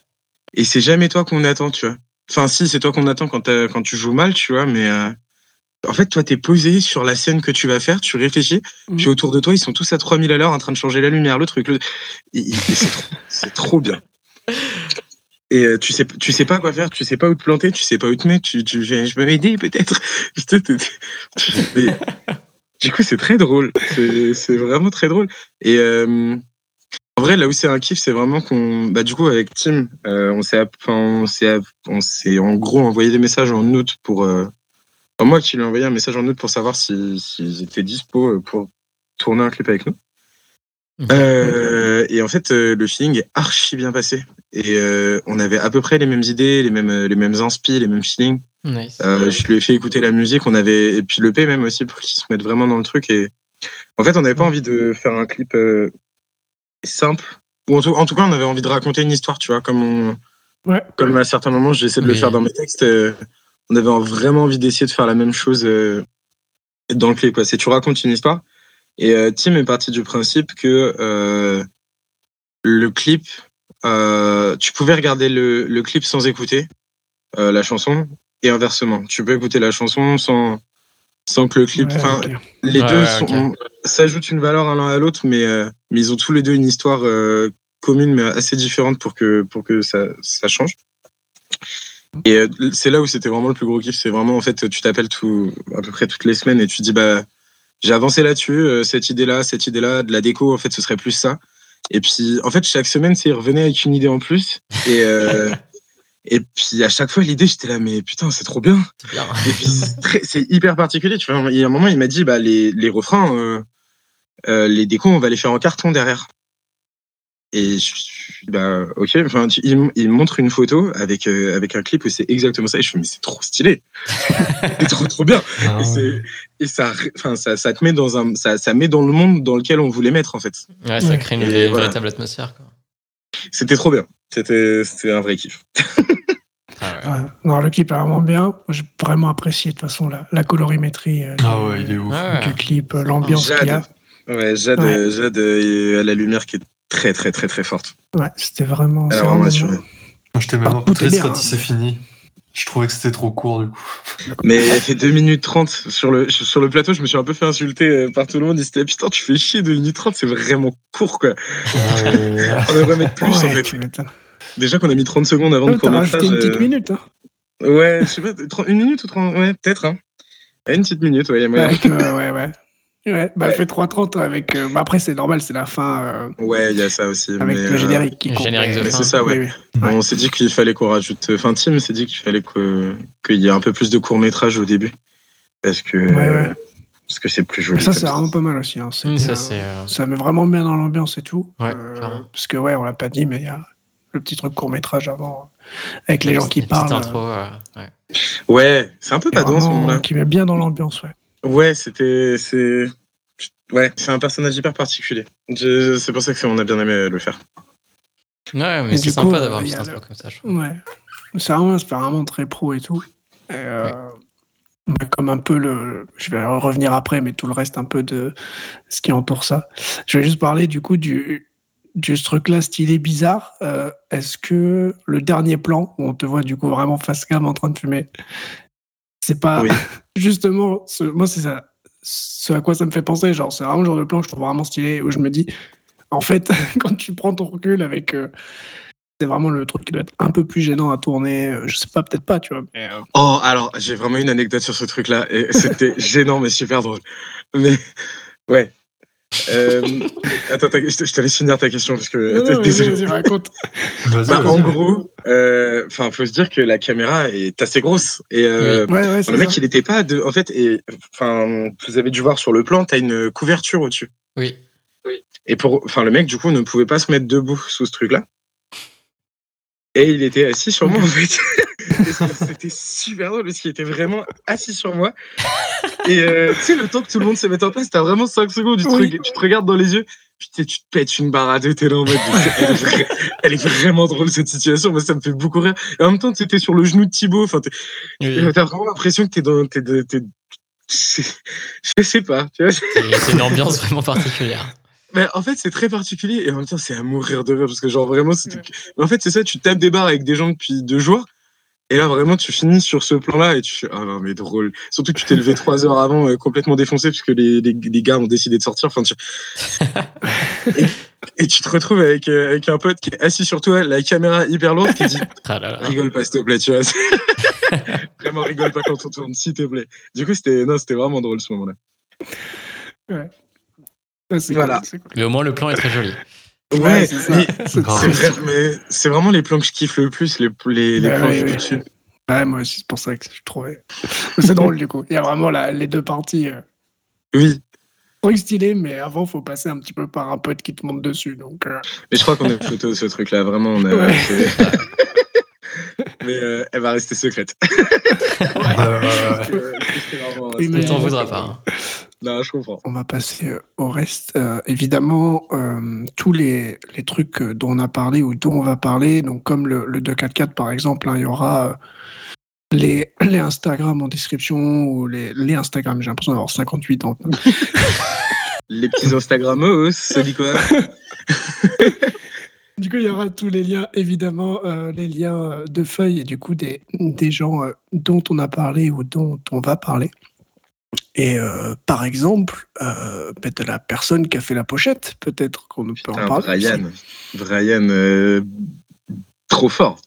et c'est jamais toi qu'on attend, tu vois. Enfin, si, c'est toi qu'on attend quand tu joues mal, tu vois, mais euh, en fait, toi, t'es posé sur la scène que tu vas faire, tu réfléchis, Mhm. puis autour de toi, ils sont tous à 3000 à l'heure en train de changer la lumière, le truc. le- c'est trop, bien. Et euh, tu sais, tu sais pas quoi faire, tu sais pas où te planter, tu sais pas où te mettre, tu, tu, je peux m'aider peut-être. Du coup, c'est très drôle. C'est c'est vraiment très drôle. Et euh, en vrai, là où c'est un kiff, c'est vraiment qu'on, bah, du coup, avec Tim, euh, on s'est, on en gros envoyé des messages en août pour, euh, enfin, moi qui lui ai envoyé un message en août pour savoir si, s'ils étaient dispo euh, pour tourner un clip avec nous. Euh, et en fait, le feeling est archi bien passé. Et on avait à peu près les mêmes idées, les mêmes, les mêmes inspi, les mêmes feelings. Nice. Je lui ai fait écouter la musique, on avait et puis le P même aussi pour qu'il se mette vraiment dans le truc. Et en fait, on n'avait pas envie de faire un clip simple. Ou en tout, en tout cas, on avait envie de raconter une histoire, tu vois, comme on, Ouais. comme à certains moments, j'essaie de le faire dans mes textes. euh, on avait vraiment envie d'essayer de faire la même chose euh, dans le clip. Quoi. C'est tu racontes une histoire. Et euh, Tim est parti du principe que euh, le clip, euh, tu pouvais regarder le, le clip sans écouter euh, la chanson et inversement. Tu peux écouter la chanson sans, sans que le clip. Ouais, les Ouais, deux s'ajoutent une valeur à l'un à l'autre, mais, euh, mais ils ont tous les deux une histoire euh, commune, mais assez différente pour que, pour que ça, ça change. Et euh, c'est là où c'était vraiment le plus gros kiff. C'est vraiment, en fait, tu t'appelles tout, à peu près toutes les semaines et tu dis, bah, j'ai avancé là-dessus, cette idée-là, cette idée-là, de la déco, en fait, ce serait plus ça. Et puis, en fait, chaque semaine, c'est revenait avec une idée en plus. Et, euh, et puis, à chaque fois, l'idée, j'étais là, mais putain, c'est trop bien. C'est bien. Et puis, c'est hyper particulier. Tu vois, il y a un moment, il m'a dit, bah, les, les refrains, euh, euh, les décos, on va les faire en carton derrière. Et je suis, bah, ok. Enfin, tu- il, m- il me montre une photo avec, euh, avec un clip où c'est exactement ça. Et je fais, mais c'est trop stylé. c'est trop, trop bien. Ah, Et, c'est- et ça, enfin, ça, ça te met dans un, ça, ça met dans le monde dans lequel on voulait mettre, en fait. Ouais, ça crée une, Et une voilà. véritable atmosphère. Quoi. C'était trop bien. C'était, c'était un vrai kiff. Ah ouais. Ouais. Non, le clip est vraiment bien. J'ai vraiment apprécié de toute façon la, la colorimétrie euh, Ah ouais, il est ouf. Ouais. du clip, euh, l'ambiance Jade. qu'il y a. Ouais, Jade, Ouais. euh, Jade euh, à la lumière qui est très, très, très, très forte. Ouais, c'était vraiment. Elle c'est a vraiment vraiment assuré. Moi, J'étais même Ah, un peu tout est triste quand hein. il s'est fini. Je trouvais que c'était trop court du coup. Mais elle fait 2 minutes 30 sur le, sur le plateau. Je me suis un peu fait insulter euh, par tout le monde. Ils disaient Putain, tu fais chier 2 minutes 30, c'est vraiment court quoi. On devrait mettre plus en Ouais, fait. Déjà qu'on a mis 30 secondes avant Ouais, de rajouté une petite minute. Hein. Ouais, je sais pas, 30 une minute ou 30 Ouais, peut-être. Hein. Ouais, une petite minute, ouais, il y a moyen. Euh, ouais, ouais. Ouais, bah, Ouais. elle fait 3.30 avec. euh, bah, après, c'est normal, c'est la fin euh, Ouais, il y a ça aussi. avec mais, le euh, générique qui le compte. générique de mais c'est ça, ouais. Oui, oui. Ouais. On s'est dit qu'il fallait qu'on rajoute. Enfin, Tim s'est dit qu'il fallait que- qu'il y ait un peu plus de court métrage au début. Parce que Ouais, ouais. parce que c'est plus Mais joli. ça, c'est vraiment pas mal aussi. Hein. Hum, ça, euh, Ça met vraiment bien dans l'ambiance et tout. Ouais, Euh, parce que, ouais, on l'a pas dit, mais il y a le petit truc court métrage avant, avec les gens qui Une petite parlent. intro, euh, ouais. Ouais, c'est un peu pas dans ce moment-là. Qui met bien dans l'ambiance, ouais. Ouais, c'était. C'est. Ouais, c'est un personnage hyper particulier. Je- C'est pour ça que c'est- on a bien aimé le faire. Ouais, mais c'est du sympa coup, d'avoir euh, petite le- intro comme ça. je trouve. Ouais. C'est vraiment, très pro et tout. Et, euh, bah, Comme un peu le. Je vais revenir après, mais tout le reste un peu de ce qui entoure ça. Je vais juste parler du coup du, du ce truc-là stylé bizarre. Euh, Est-ce que le dernier plan, où on te voit du coup vraiment face cam en train de fumer, c'est pas Oui. justement. ce- moi, c'est ça. Ce à quoi ça me fait penser. Genre, c'est vraiment le genre de plan que je trouve vraiment stylé où je me dis, en fait, quand tu prends ton recul avec. euh, c'est vraiment le truc qui doit être un peu plus gênant à tourner. euh, Je sais pas, peut-être pas, tu vois. mais, euh, Oh, alors, j'ai vraiment une anecdote sur ce truc-là. Et c'était gênant, mais super drôle. Mais, ouais. Euh, attends, je te, laisse finir ta question parce que. non, non, vas-y, désolé. vas-y, raconte. Vas-y, Bah, vas-y. en gros, euh, enfin, faut se dire que la caméra est assez grosse et euh, Ouais, ouais, c'est le mec, ça. il était pas de. En fait, et enfin, vous avez dû voir sur le plan, t'as une couverture au-dessus. Oui. Et pour, enfin, le mec, du coup, ne pouvait pas se mettre debout sous ce truc-là. Et il était assis sur moi, en fait. C'était super drôle parce qu'il était vraiment assis sur moi. Et euh, tu sais, le temps que tout le monde se mette en place, t'as vraiment 5 secondes, tu te, Oui. tu te regardes dans les yeux, puis tu te pètes une barre à deux, t'es là en mode. Elle est, vra- elle est vraiment drôle cette situation, moi ça me fait beaucoup rire. Et en même temps, tu étais sur le genou de Thibaut, enfin, Oui. t'as vraiment l'impression que t'es dans. T'es, de- t'es- je sais pas, tu vois. C'est une ambiance vraiment particulière. Mais en fait, c'est très particulier et en même temps, c'est à mourir de rire parce que, genre, vraiment, c'est. Mais en fait, c'est ça, tu tapes des barres avec des gens depuis deux jours et là, vraiment, tu finis sur ce plan-là et tu fais Ah non, mais drôle. Surtout que tu t'es levé trois heures avant, euh, complètement défoncé parce que les, les, les gars ont décidé de sortir. Enfin, tu... et, et tu te retrouves avec, euh, avec un pote qui est assis sur toi, la caméra hyper lourde, qui dit Ah là là. Rigole pas, s'il te plaît, tu vois. vraiment, rigole pas quand on tourne, s'il te plaît. Du coup, c'était non, c'était vraiment drôle ce moment-là. Ouais, Voilà. cool, c'est cool. Mais au moins, le plan est très joli. Ouais, c'est ça. mais C'est grave. c'est vrai, mais c'est vraiment les plans que je kiffe le plus, les, les, les Ouais, plans ouais, du ouais. dessus. Ouais, moi aussi, c'est pour ça que je trouvais. C'est drôle, du coup. Il y a vraiment la- les deux parties. Euh, Oui, truc stylé, mais avant, faut passer un petit peu par un pote qui te monte dessus. Donc, euh, mais je crois qu'on une photo ce truc-là, vraiment. On a, Ouais. mais euh, elle va rester secrète. Ouais. Euh, mais- t'en voudra pas. hein. Non, je comprends. on va passer euh, au reste. Euh, évidemment, euh, tous les, les trucs dont on a parlé ou dont on va parler, donc comme le, le 244 par exemple, hein, il y aura les, les Instagram en description ou les, les Instagram. J'ai l'impression d'avoir 58 ans. Les petits Instagrammos, ça dit quoi Du coup, il y aura tous les liens, évidemment, euh, les liens de feuilles et du coup des, des gens euh, dont on a parlé ou dont on va parler. Et euh, par exemple, euh, peut-être la personne qui a fait la pochette, peut-être qu'on peut en Putain, parler. Brian. Brian, euh, trop fort.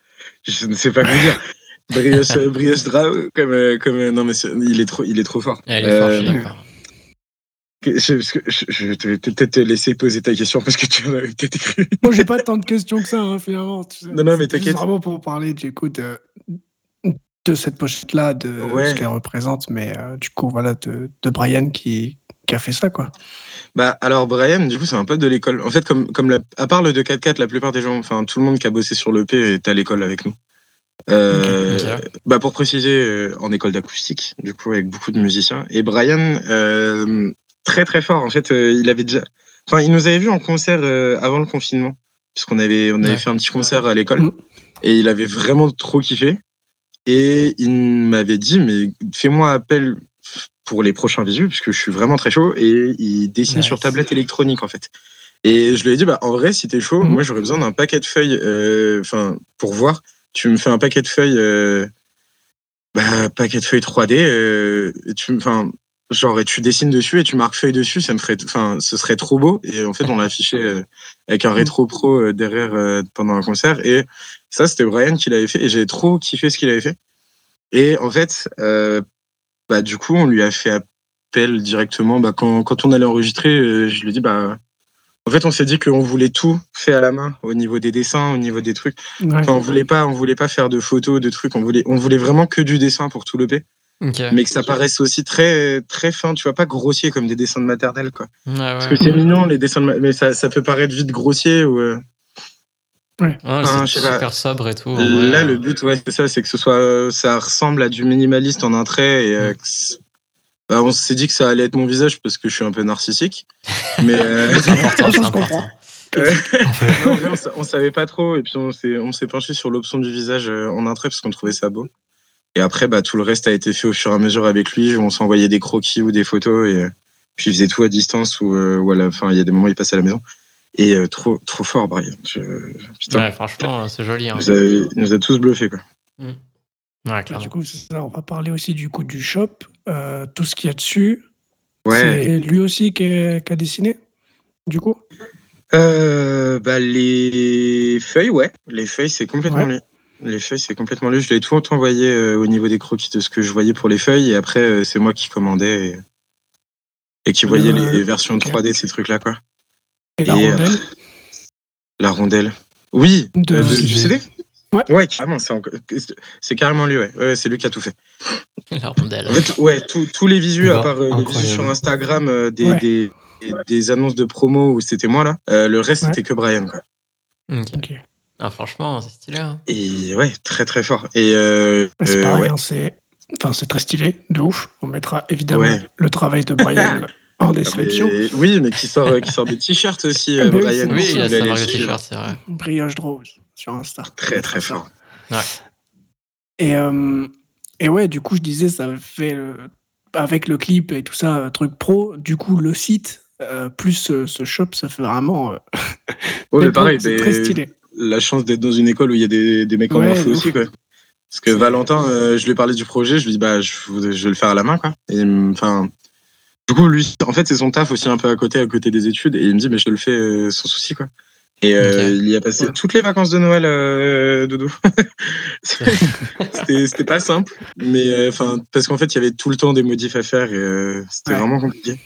Je ne sais pas quoi dire. Brioche, euh, Drao, comme, comme non mais il est trop, il est trop fort. Elle est forte, je Euh, suis d'accord. que- je, vais peut-être te laisser poser ta question parce que tu en avais peut-être écrit. Moi, j'ai pas tant de questions que ça, hein, finalement. tu sais. Non, non, mais t'inquiète. vraiment pour parler, du coup, de, cette pochette-là, de Ouais. ce qu'elle représente, mais euh, du coup, voilà, de, de Brian qui, qui a fait ça, quoi. Bah alors Brian, du coup, c'est un pote de l'école. En fait, comme, comme la- à part le 244, la plupart des gens, enfin tout le monde qui a bossé sur l'EP est à l'école avec nous. Euh. Bah pour préciser, euh, en école d'acoustique, du coup, avec beaucoup de musiciens. Et Brian, euh, très très fort. En fait, euh, il avait déjà, enfin, il nous avait vu en concert euh, avant le confinement, puisqu'on avait, on avait Ouais. fait un petit concert à l'école, Mhm. et il avait vraiment trop kiffé. Et il m'avait dit, mais fais-moi appel pour les prochains visus, puisque je suis vraiment très chaud, et il dessine Nice. sur tablette électronique en fait. Et je lui ai dit, bah en vrai, si t'es chaud, Mhm. moi j'aurais besoin d'un paquet de feuilles, euh, enfin pour voir. Tu me fais un paquet de feuilles, euh, bah paquet de feuilles 3D, euh, et tu, enfin genre et tu dessines dessus et tu marques feuille dessus, ça me ferait, enfin ce serait trop beau. Et en fait, on l'a affiché avec un rétro pro derrière pendant un concert. Et ça, c'était Brian qui l'avait fait, et j'ai trop kiffé ce qu'il avait fait. Et en fait, euh, bah du coup, on lui a fait appel directement. Bah, quand, quand on allait enregistrer, euh, je lui ai dit bah en fait, on s'est dit qu'on voulait tout fait à la main au niveau des dessins, au niveau des trucs. Ouais. Enfin, on voulait pas, on voulait pas faire de photos, de trucs. On voulait, on voulait vraiment que du dessin pour tout le P, Ok. mais que ça paraisse aussi très, très fin. Tu vois, pas grossier comme des dessins de maternelle, quoi. Ouais, Parce que c'est mignon les dessins, de ma- mais ça, ça peut paraître vite grossier ou. euh, Ouais, Enfin, c'est je sais pas. super sobre et tout. Là, le but, ouais, c'est ça, c'est que ce soit, ça ressemble à du minimaliste en un trait. Et, euh, bah, on s'est dit que ça allait être mon visage parce que je suis un peu narcissique. Mais euh, C'est important, c'est Je important. non, on, sa- on savait pas trop. Et puis on s'est, on s'est penché sur l'option du visage euh, en un trait parce qu'on trouvait ça beau. Et après, bah, tout le reste a été fait au fur et à mesure avec lui. On s'envoyait des croquis ou des photos. Et puis il faisait tout à distance ou, euh, ou à la fin, il y a des moments où il passait à la maison. Et euh, trop, trop fort, Brian. Je- putain, Ouais, franchement, c'est joli. Hein. il nous a- il nous a tous bluffés, quoi. Ouais, Bah, clairement. du coup, ça, on va parler aussi du coup du shop, euh, tout ce qu'il y a dessus. Ouais. C'est lui aussi qui, a- qui a dessiné, du coup? Euh, bah, les feuilles, ouais. Les feuilles, c'est complètement Ouais. lui. Les feuilles, c'est complètement lui. Je l'ai tout envoyé euh, au niveau des croquis de ce que je voyais pour les feuilles. Et après, euh, c'est moi qui commandais et, et qui voyais Euh, les versions ok. 3D de ces trucs-là, quoi. Et la Et, euh, rondelle La rondelle. Oui, de. euh, de- Ouais. du CD Ouais. Ouais, carrément. C'est carrément lui, ouais. Ouais, c'est lui qui a tout fait. La rondelle. En fait, ouais, tous- les visus, à part euh, les visus sur Instagram, euh, des, Ouais. des, des annonces de promo où c'était moi, là. euh, le reste, Ouais. c'était que Brian, quoi. Ok. Ah, franchement, c'est stylé. Hein. Et ouais, très très fort. Et euh, Bah, C'est euh, pareil, ouais. hein, c'est enfin, c'est très stylé, de ouf. On mettra évidemment Ouais. le travail de Brian en description. Mais- oui, mais qui sort, euh, qui sort des t-shirts aussi, Ah, euh, oui, Brian. Oui, il y a sa marque de t-shirt, c'est vrai. Brioche Rose sur Insta. Très très fort. Et, euh, et ouais, du coup, je disais, ça fait euh, avec le clip et tout ça, truc pro. Du coup, le site euh, plus ce shop, ça fait vraiment. euh, Ouais, mais pareil, c'est très stylé. la chance d'être dans une école où il y a des, des mecs en Ouais, aussi, quoi. Parce que Valentin, euh, je lui ai parlé du projet, je lui ai dit, bah, je, je vais le faire à la main, quoi. Et enfin. Du coup, lui, en fait, c'est son taf aussi un peu à côté, à côté des études, et il me dit, mais je te le fais euh, sans souci, quoi. Et euh, il y a passé Ouais. toutes les vacances de Noël, euh, Doudou. c'était pas simple, mais euh, enfin parce qu'en fait il y avait tout le temps des modifs à faire et euh, c'était Ouais. vraiment compliqué.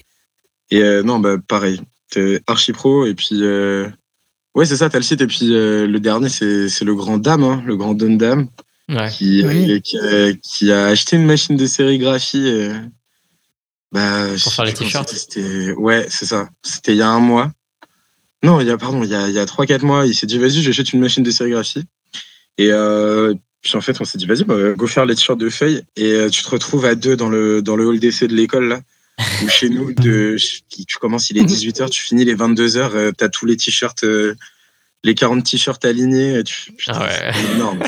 Et euh, non, bah pareil, t'es archi pro et puis euh, ouais c'est ça, t'as le site et puis euh, le dernier c'est le grand Dame, hein, le grand Don Dame Ouais. qui, Oui. qui, a, qui a acheté une machine de sérigraphie. Bah, sais faire les t-shirts. Ouais, c'est ça. C'était il y a un mois. Non, il y a, pardon, il y a, il y a 3-4 mois, il s'est dit, vas-y, j'achète une machine de sérigraphie. Et euh, puis en fait, on s'est dit, vas-y, bah, go faire les t-shirts de feuilles. Et euh, tu te retrouves à deux dans le, dans le hall d'essai de l'école, là. Où chez nous, de, tu commences, il est 18h, tu finis les 22h, euh, t'as tous les t-shirts, euh, les 40 t-shirts alignés. et tu- putain, Ah ouais. c'est énorme.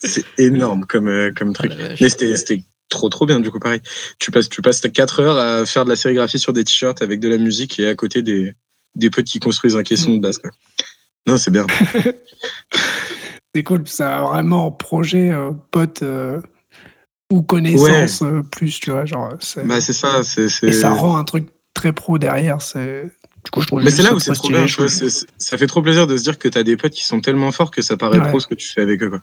C'est- énorme comme, comme truc. Ah vache. Mais c'était trop trop bien du coup pareil. Tu passes tu passes 4 heures à faire de la sérigraphie sur des t-shirts avec de la musique et à côté des des potes qui construisent un caisson de base quoi. Non, c'est bien. C'est cool, ça a vraiment projet euh, pote euh, ou connaissance euh, plus, tu vois. Genre, c'est- Bah c'est ça, c'est et ça rend un truc très pro derrière. C'est du coup, je trouve Mais c'est là où c'est trop bien, je tu vois, ça fait trop plaisir de se dire que t'as des potes qui sont tellement forts que ça paraît Ouais. pro ce que tu fais avec eux quoi.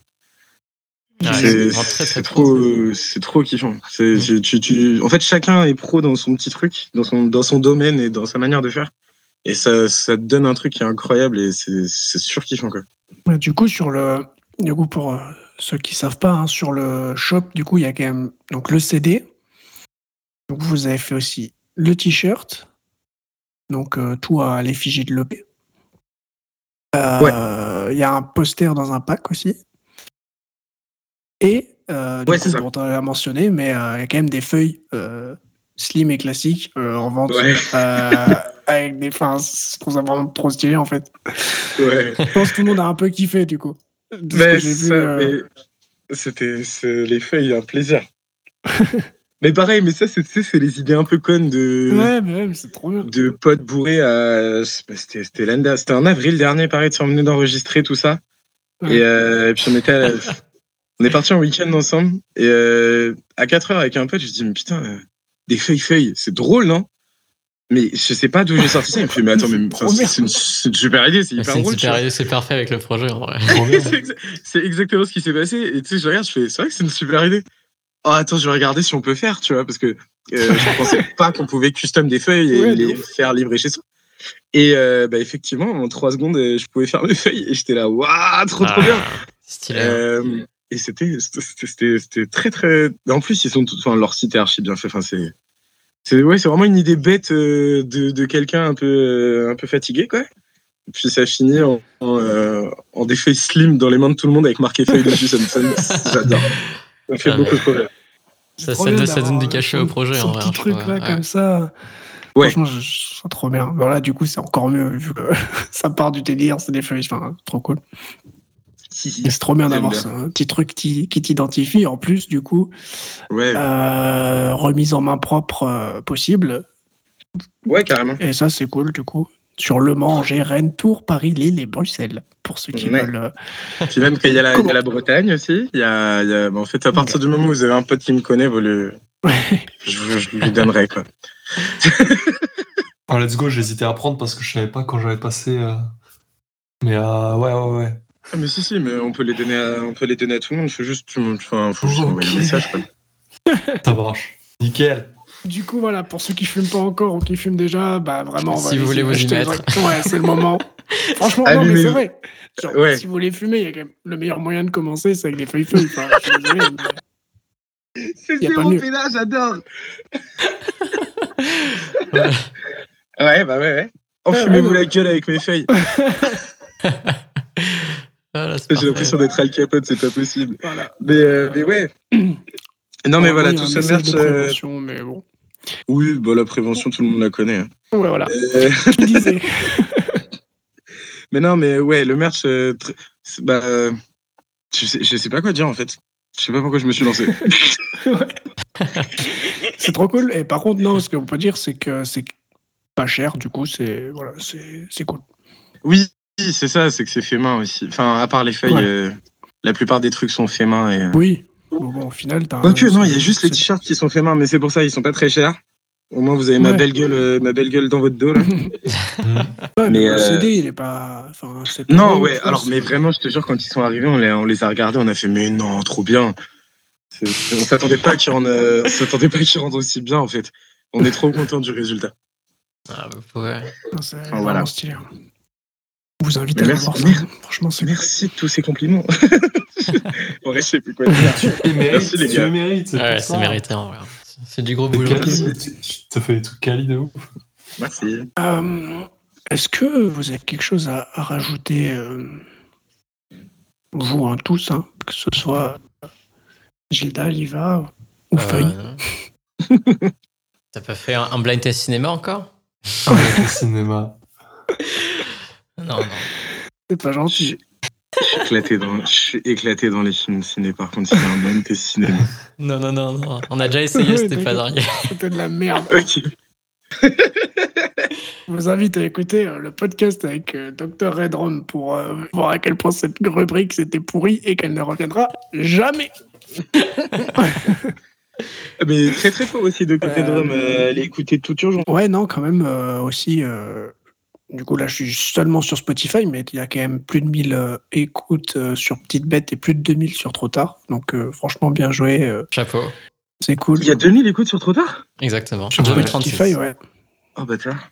C'est trop, euh, c'est trop kiffant. C'est, Mm. tu, tu, tu- en fait, chacun est pro dans son petit truc, dans son, dans son domaine et dans sa manière de faire. Et ça, ça te donne un truc qui est incroyable et c'est, c'est surkiffant quoi. Ouais, Du coup, sur le, du coup, pour euh, ceux qui savent pas, hein, sur le shop, du coup, il y a quand même donc le CD. Donc vous avez fait aussi le t-shirt. Donc euh, tout à l'effigie de l'EP. Euh, Il y a un poster dans un pack aussi. Et euh, Ouais, coup, bon, t'en as mentionné, mais euh, il y a quand même des feuilles euh, slim et classiques euh, en vente. Ouais. avec des, enfin, je trouve ça vraiment trop stylé en fait. Ouais. Je pense que tout le monde a un peu kiffé du coup. De Mais c'était les feuilles, un plaisir. mais pareil, mais ça, c'est les idées un peu connes de, Ouais, mais ouais, mais c'est trop bien. de potes bourrés à. C'était c'était l'année dernière- c'était en avril dernier, pareil, on venait d'enregistrer tout ça. Ouais. Et, euh, et puis on était à- on est parti en week-end ensemble. Et euh, à 4 heures avec un pote, je dis, mais putain, euh, des feuilles, feuilles, c'est drôle, non Mais je sais pas d'où j'ai sorti ça. Il me fait, mais attends, mais C'est bien. une, super idée, c'est hyper drôle. c'est parfait avec le projet c'est exa- c'est exactement ce qui s'est passé. Et tu sais, je regarde, je fais, c'est vrai que c'est une super idée. Oh, attends, je vais regarder si on peut faire, tu vois, parce que euh, je pensais pas qu'on pouvait custom des feuilles et Ouais, les faire livrer chez soi. Et euh, bah, effectivement, en trois secondes, je pouvais faire mes feuilles et j'étais là, waouh, trop trop bien. Ah, Stylé. Et c'était c'était- c'était c'était très très. En plus, ils sont tous, enfin, leur site est archi bien fait. Enfin, c'est c'est ouais, c'est vraiment une idée bête euh, de, de quelqu'un un peu euh, un peu fatigué, quoi. puis ça finit en, en, euh, en des feuilles slim dans les mains de tout le monde avec marqué feuille dessus. Ça j'adore. Ça fait Ah, beaucoup trop rire. Ça, ça, donne- ça donne du cachet au projet. Ce petit hein, je truc là, ouais. comme ça. Ouais. Franchement, je, je sens trop bien. Voilà, du coup, c'est encore mieux vu que ça part du délire, c'est des feuilles. Enfin, trop cool. C'est trop bien d'avoir ça, un petit truc qui, qui t'identifie. En plus, du coup, Ouais, euh, remise en main propre euh, possible. ouais, carrément. Et ça, c'est cool, du coup. Sur Le Mans, Angers, Rennes, Tours, Paris, Lille et Bruxelles. Pour ceux qui Ouais. veulent. euh, Puis même qu'il y, a la- il y a la Bretagne aussi. Il y a, il y a- bah, en fait, à partir du moment où vous avez un pote qui me connaît, vous le, je, je lui donnerai quoi. Ah, let's go, j'hésitais à prendre parce que je savais pas quand j'avais passé. euh, Mais euh, ouais, ouais, ouais. Ah, mais si, si, mais on peut les donner à, on peut les donner à tout le monde. Faut juste, tu me- enfin, faut juste envoyer un message. Quoi. Ça marche. Nickel. Du coup, voilà, pour ceux qui fument pas encore ou qui fument déjà, bah vraiment. Si bah, vous voulez vous y mettre. Ouais, c'est le moment. Franchement, non, mais c'est vrai. Genre, Ouais. Si vous voulez fumer, il y a quand même le meilleur moyen de commencer, c'est avec les feuilles feuilles. Enfin, mais- C'est mieux. là, j'adore. Ouais. ouais, bah ouais, ouais. Ouais, Enfumez-vous ouais. la gueule avec mes feuilles. Voilà, c'est J'ai l'impression d'être Al Capote, c'est pas possible. Voilà. Mais, euh, mais ouais. Non, mais voilà, a tout euh, prévention, mais bon. Oui, bah, la prévention, tout le monde la connaît. hein. Ouais, voilà. Euh, mais non, mais ouais, le merch, euh, tr- bah, euh, je, sais, je sais pas quoi dire en fait. Je sais pas pourquoi je me suis lancé. C'est trop cool. Et par contre, non, ce qu'on peut dire, c'est que c'est pas cher. Du coup, c'est voilà, c'est c'est cool. oui, c'est ça, c'est que c'est fait main aussi. Enfin, à part les feuilles, Ouais. euh, la plupart des trucs sont faits main. Et... euh, Oui. Bon, bon, au final, t'as. Non, il y a juste les t-shirts qui sont faits main, mais c'est pour ça, ils sont pas très chers. Au moins, vous avez ma belle gueule, euh, ma belle gueule dans votre dos là. Ouais, mais Mais, le euh, CD, il est pas. Enfin, Non, ouais, alors, mais vraiment, je te jure, quand ils sont arrivés, on les, on les a regardés, on a fait, mais non, trop bien. On s'attendait pas qu'ils rendent, euh, on s'attendait pas qu'ils rendent aussi bien, en fait. On est trop content du résultat. Ah, bah, ouais. Enfin, vraiment voilà. stylé. hein. Je vous invite Mais à aller merci, voir ça. merci. Franchement, c'est Merci de tous ces compliments. en vrai, je sais plus quoi dire. Tu les mérites, Merci, les gars. mérites. c'est Ouais, pour c'est ça. mérité en vrai. C'est- du gros boulot. T'as fait des trucs quali de ouf. Merci. Euh, Est-ce que vous avez quelque chose à, à rajouter, euh, vous hein, tous, hein, que ce soit Gilda, Liva ou Euh, Feuille T'as pas fait un, un blind test cinéma encore? Ah, le cinéma. Non, non. C'est pas gentil. je suis éclaté dans, je suis éclaté dans les films ciné. Par contre, c'est un bon test cinéma. Non, non, non, non. On a déjà essayé, c'était pas dingue. C'était de la merde. Ok. Je vous invite à écouter euh, le podcast avec euh, Dr. Redrum pour euh, voir à quel point cette rubrique c'était pourri et qu'elle ne reviendra jamais. Mais très très fort aussi, Dr. Euh, Drum. Euh, allez écouter toute urgence. Ouais, non, quand même euh, aussi. Du coup, là, je suis seulement sur Spotify, mais il y a quand même plus de 1000 euh, écoutes euh, sur Petite Bête et plus de 2000 sur Trop Tard. Donc, euh, franchement, bien joué. euh, Chapeau. c'est cool. Il y a 2000 écoutes sur trop tard? Exactement. Sur 2036. Spotify, ouais. Oh bâtard.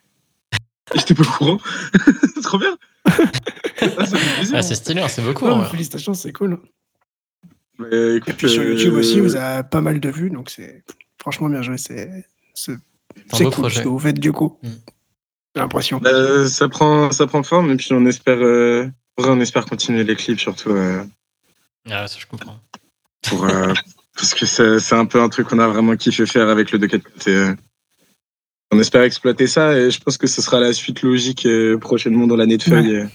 J'étais pas au courant. Trop bien. Ah. Ah, c'est stylé, hein, c'est beaucoup. Vrai. félicitations, c'est cool. Écoute, Et puis sur euh, YouTube aussi, vous avez pas mal de vues, donc c'est franchement bien joué. C'est cool projet. ce que vous faites du coup. J'ai l'impression. bah, ça prend ça prend forme et puis on espère euh, on espère continuer les clips surtout euh, Ah, ça, je comprends. pour euh, parce que c'est c'est un peu un truc qu'on a vraiment kiffé faire avec le 2 4 et, euh, on espère exploiter ça et je pense que ce sera la suite logique prochainement dans l'année de feuille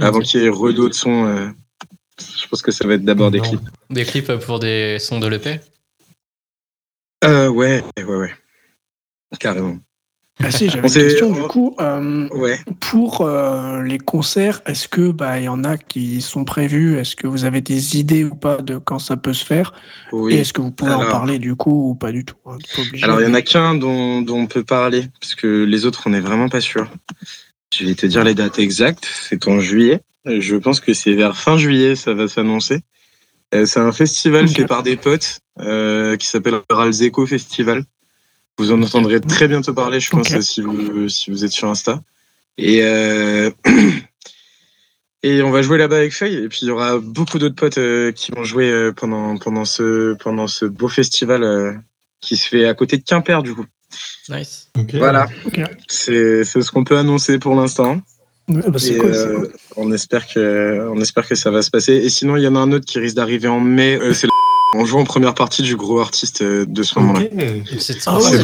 avant qu'il y ait re d'autres sons je pense que ça va être d'abord des clips. Des clips pour des sons de l'EP euh, ouais ouais ouais. Carrément Ah si, j'avais une question on- du coup. euh, ouais pour euh, les concerts, est-ce que bah il y en a qui sont prévus? Est-ce que vous avez des idées ou pas de quand ça peut se faire? Et est-ce que vous pouvez en parler du coup ou pas du tout hein, pas. Alors, il y en a qu'un dont, dont on peut parler, parce que les autres, on n'est vraiment pas sûr. Je vais te dire les dates exactes. C'est en juillet. Je pense que c'est vers fin juillet, ça va s'annoncer. Euh, C'est un festival fait par des potes euh, qui s'appelle le Ralzeco Festival. Vous en entendrez très bientôt parler, je pense, si, vous, si vous êtes sur Insta. Et, euh, et on va jouer là-bas avec Feuille. Et puis, il y aura beaucoup d'autres potes euh, qui vont jouer euh, pendant, pendant, ce, pendant ce beau festival qui se fait à côté de Quimper, du coup. Nice. Voilà. C'est ce qu'on peut annoncer pour l'instant. Ouais, bah, cool, euh, cool. on espère que, on espère que ça va se passer. Et sinon, il y en a un autre qui risque d'arriver en mai. Euh, c'est on joue en première partie du gros artiste euh, de ce moment-là. C'est Ah ouais,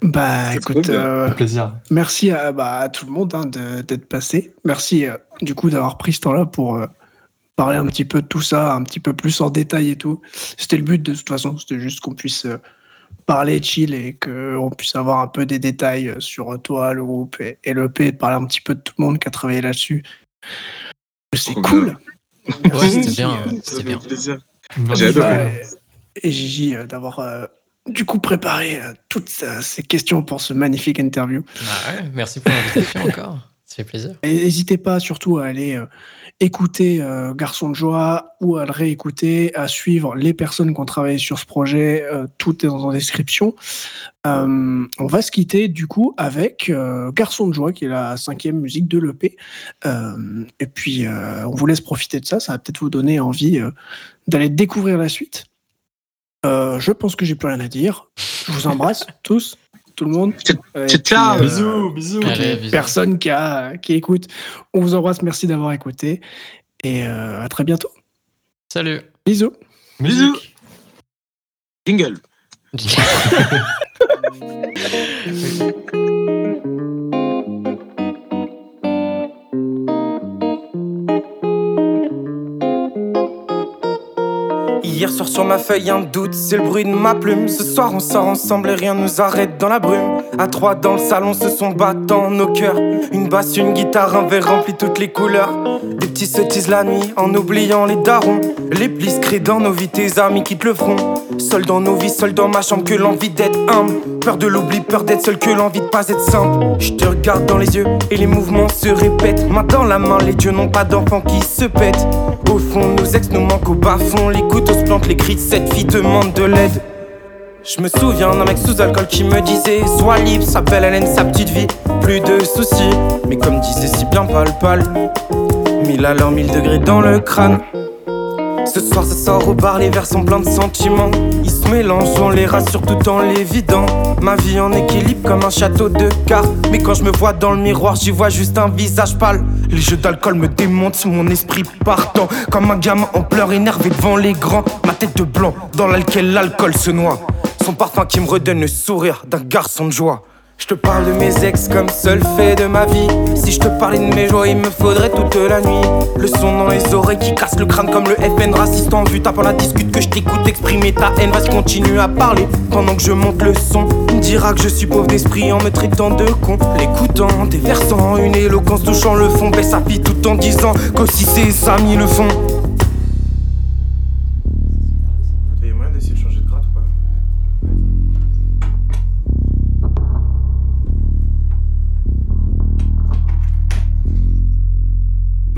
pour Bah C'est écoute, euh, un plaisir. merci à, bah, à tout le monde hein, de- d'être passé. Merci euh, du coup d'avoir pris ce temps-là pour euh, parler un petit peu de tout ça, un petit peu plus en détail et tout. C'était le but de toute façon, c'était juste qu'on puisse euh, parler chill et qu'on puisse avoir un peu des détails sur toi, le groupe et, et le P, et de parler un petit peu de tout le monde qui a travaillé là-dessus. C'est cool. Ouais, c'était bien. euh, Ça C'était bien. plaisir. Merci. J'ai adoré. Et Gigi euh, d'avoir euh, du coup préparé euh, toutes euh, ces questions pour ce magnifique interview. Ah ouais, merci pour l'invitation encore. N'hésitez pas surtout à aller euh, écouter euh, Garçon de joie ou à le réécouter, à suivre les personnes qui ont travaillé sur ce projet. euh, tout est dans la description. On va se quitter du coup avec Garçon de joie, qui est la cinquième musique de l'EP. Et puis, on vous laisse profiter de ça. Ça va peut-être vous donner envie d'aller découvrir la suite. Je pense que j'ai plus rien à dire. Je vous embrasse tous, tout le monde. Ciao, puis, ciao. euh, Bisous, bisous. Allez, bisous. personne qui, a, qui écoute. On vous embrasse, merci d'avoir écouté et euh, à très bientôt. Salut. Bisous. Bisous. Jingle. Hier sur ma feuille un doute, c'est le bruit de ma plume. Ce soir on sort ensemble et rien nous arrête dans la brume. À trois dans le salon se sont battant nos cœurs. Une basse, une guitare, un verre rempli toutes les couleurs. Des petits sottises la nuit en oubliant les darons. Les plis créent dans nos vies, tes amis quittent le front. Seul dans nos vies, seul dans ma chambre, que l'envie d'être humble. Peur de l'oubli, peur d'être seul, que l'envie de pas être simple. Je te regarde dans les yeux et les mouvements se répètent. Main dans la main, les dieux n'ont pas d'enfants qui se pètent. Au fond, nos ex nous manquent au bas fond. Les couteaux les cris de cette fille demandent de l'aide. Je me souviens d'un mec sous alcool qui me disait Sois libre, sa belle haleine, sa petite vie, plus de soucis. Mais comme disait si bien Palpal, mille l'heure, mille degrés dans le crâne. Ce soir, ça sort au bar, les vers sont de sentiments. Ils se mélangent, on les rassure tout en les vidant. Ma vie en équilibre comme un château de cartes. Mais quand je me vois dans le miroir, j'y vois juste un visage pâle. Les jeux d'alcool me démontent, mon esprit partant. Comme un gamin en pleurs, énervé devant les grands. Ma tête de blanc, dans laquelle l'alcool se noie. Son parfum qui me redonne le sourire d'un garçon de joie. Je te parle de mes ex comme seul fait de ma vie. Si je te parlais de mes joies, il me faudrait toute la nuit. Le son dans les oreilles qui casse le crâne comme le FN raciste en vue. Tapant la discute que je t'écoute exprimer ta haine. Vas-y, continue à parler pendant que je monte le son. On me dira que je suis pauvre d'esprit en me traitant de con. L'écoutant, déversant une éloquence touchant le fond. Baisse sa tout en disant qu'aussi ses amis le font.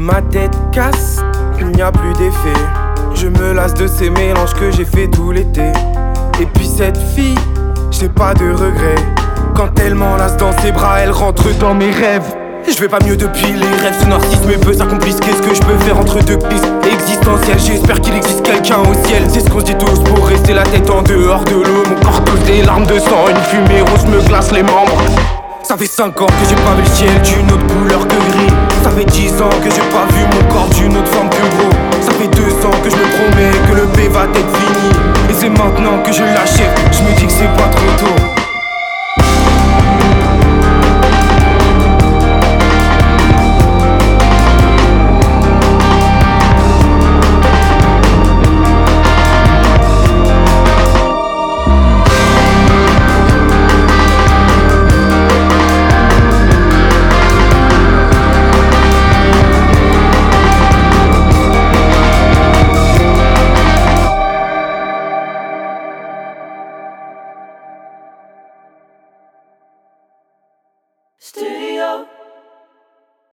Ma tête casse, il n'y a plus d'effet. Je me lasse de ces mélanges que j'ai fait tout l'été. Et puis cette fille, j'ai pas de regrets. Quand elle m'enlace dans ses bras, elle rentre dans mes rêves. Je vais pas mieux depuis les rêves, ce narcissisme peut s'accomplir. Qu'est-ce que je peux faire entre deux pistes existentielles? J'espère qu'il existe quelqu'un au ciel. C'est ce qu'on dit tous pour rester la tête en dehors de l'eau. Mon corps cause des larmes de sang, une fumée rose me glace les membres. Ça fait 5 ans que j'ai pas vu le ciel d'une autre couleur que gris. Ça fait 10 ans que j'ai pas vu mon corps d'une autre forme plus gros. Ça fait 2 ans que je me promets que le P va être fini. Et c'est maintenant que je l'achève, je me dis que c'est pas trop tôt.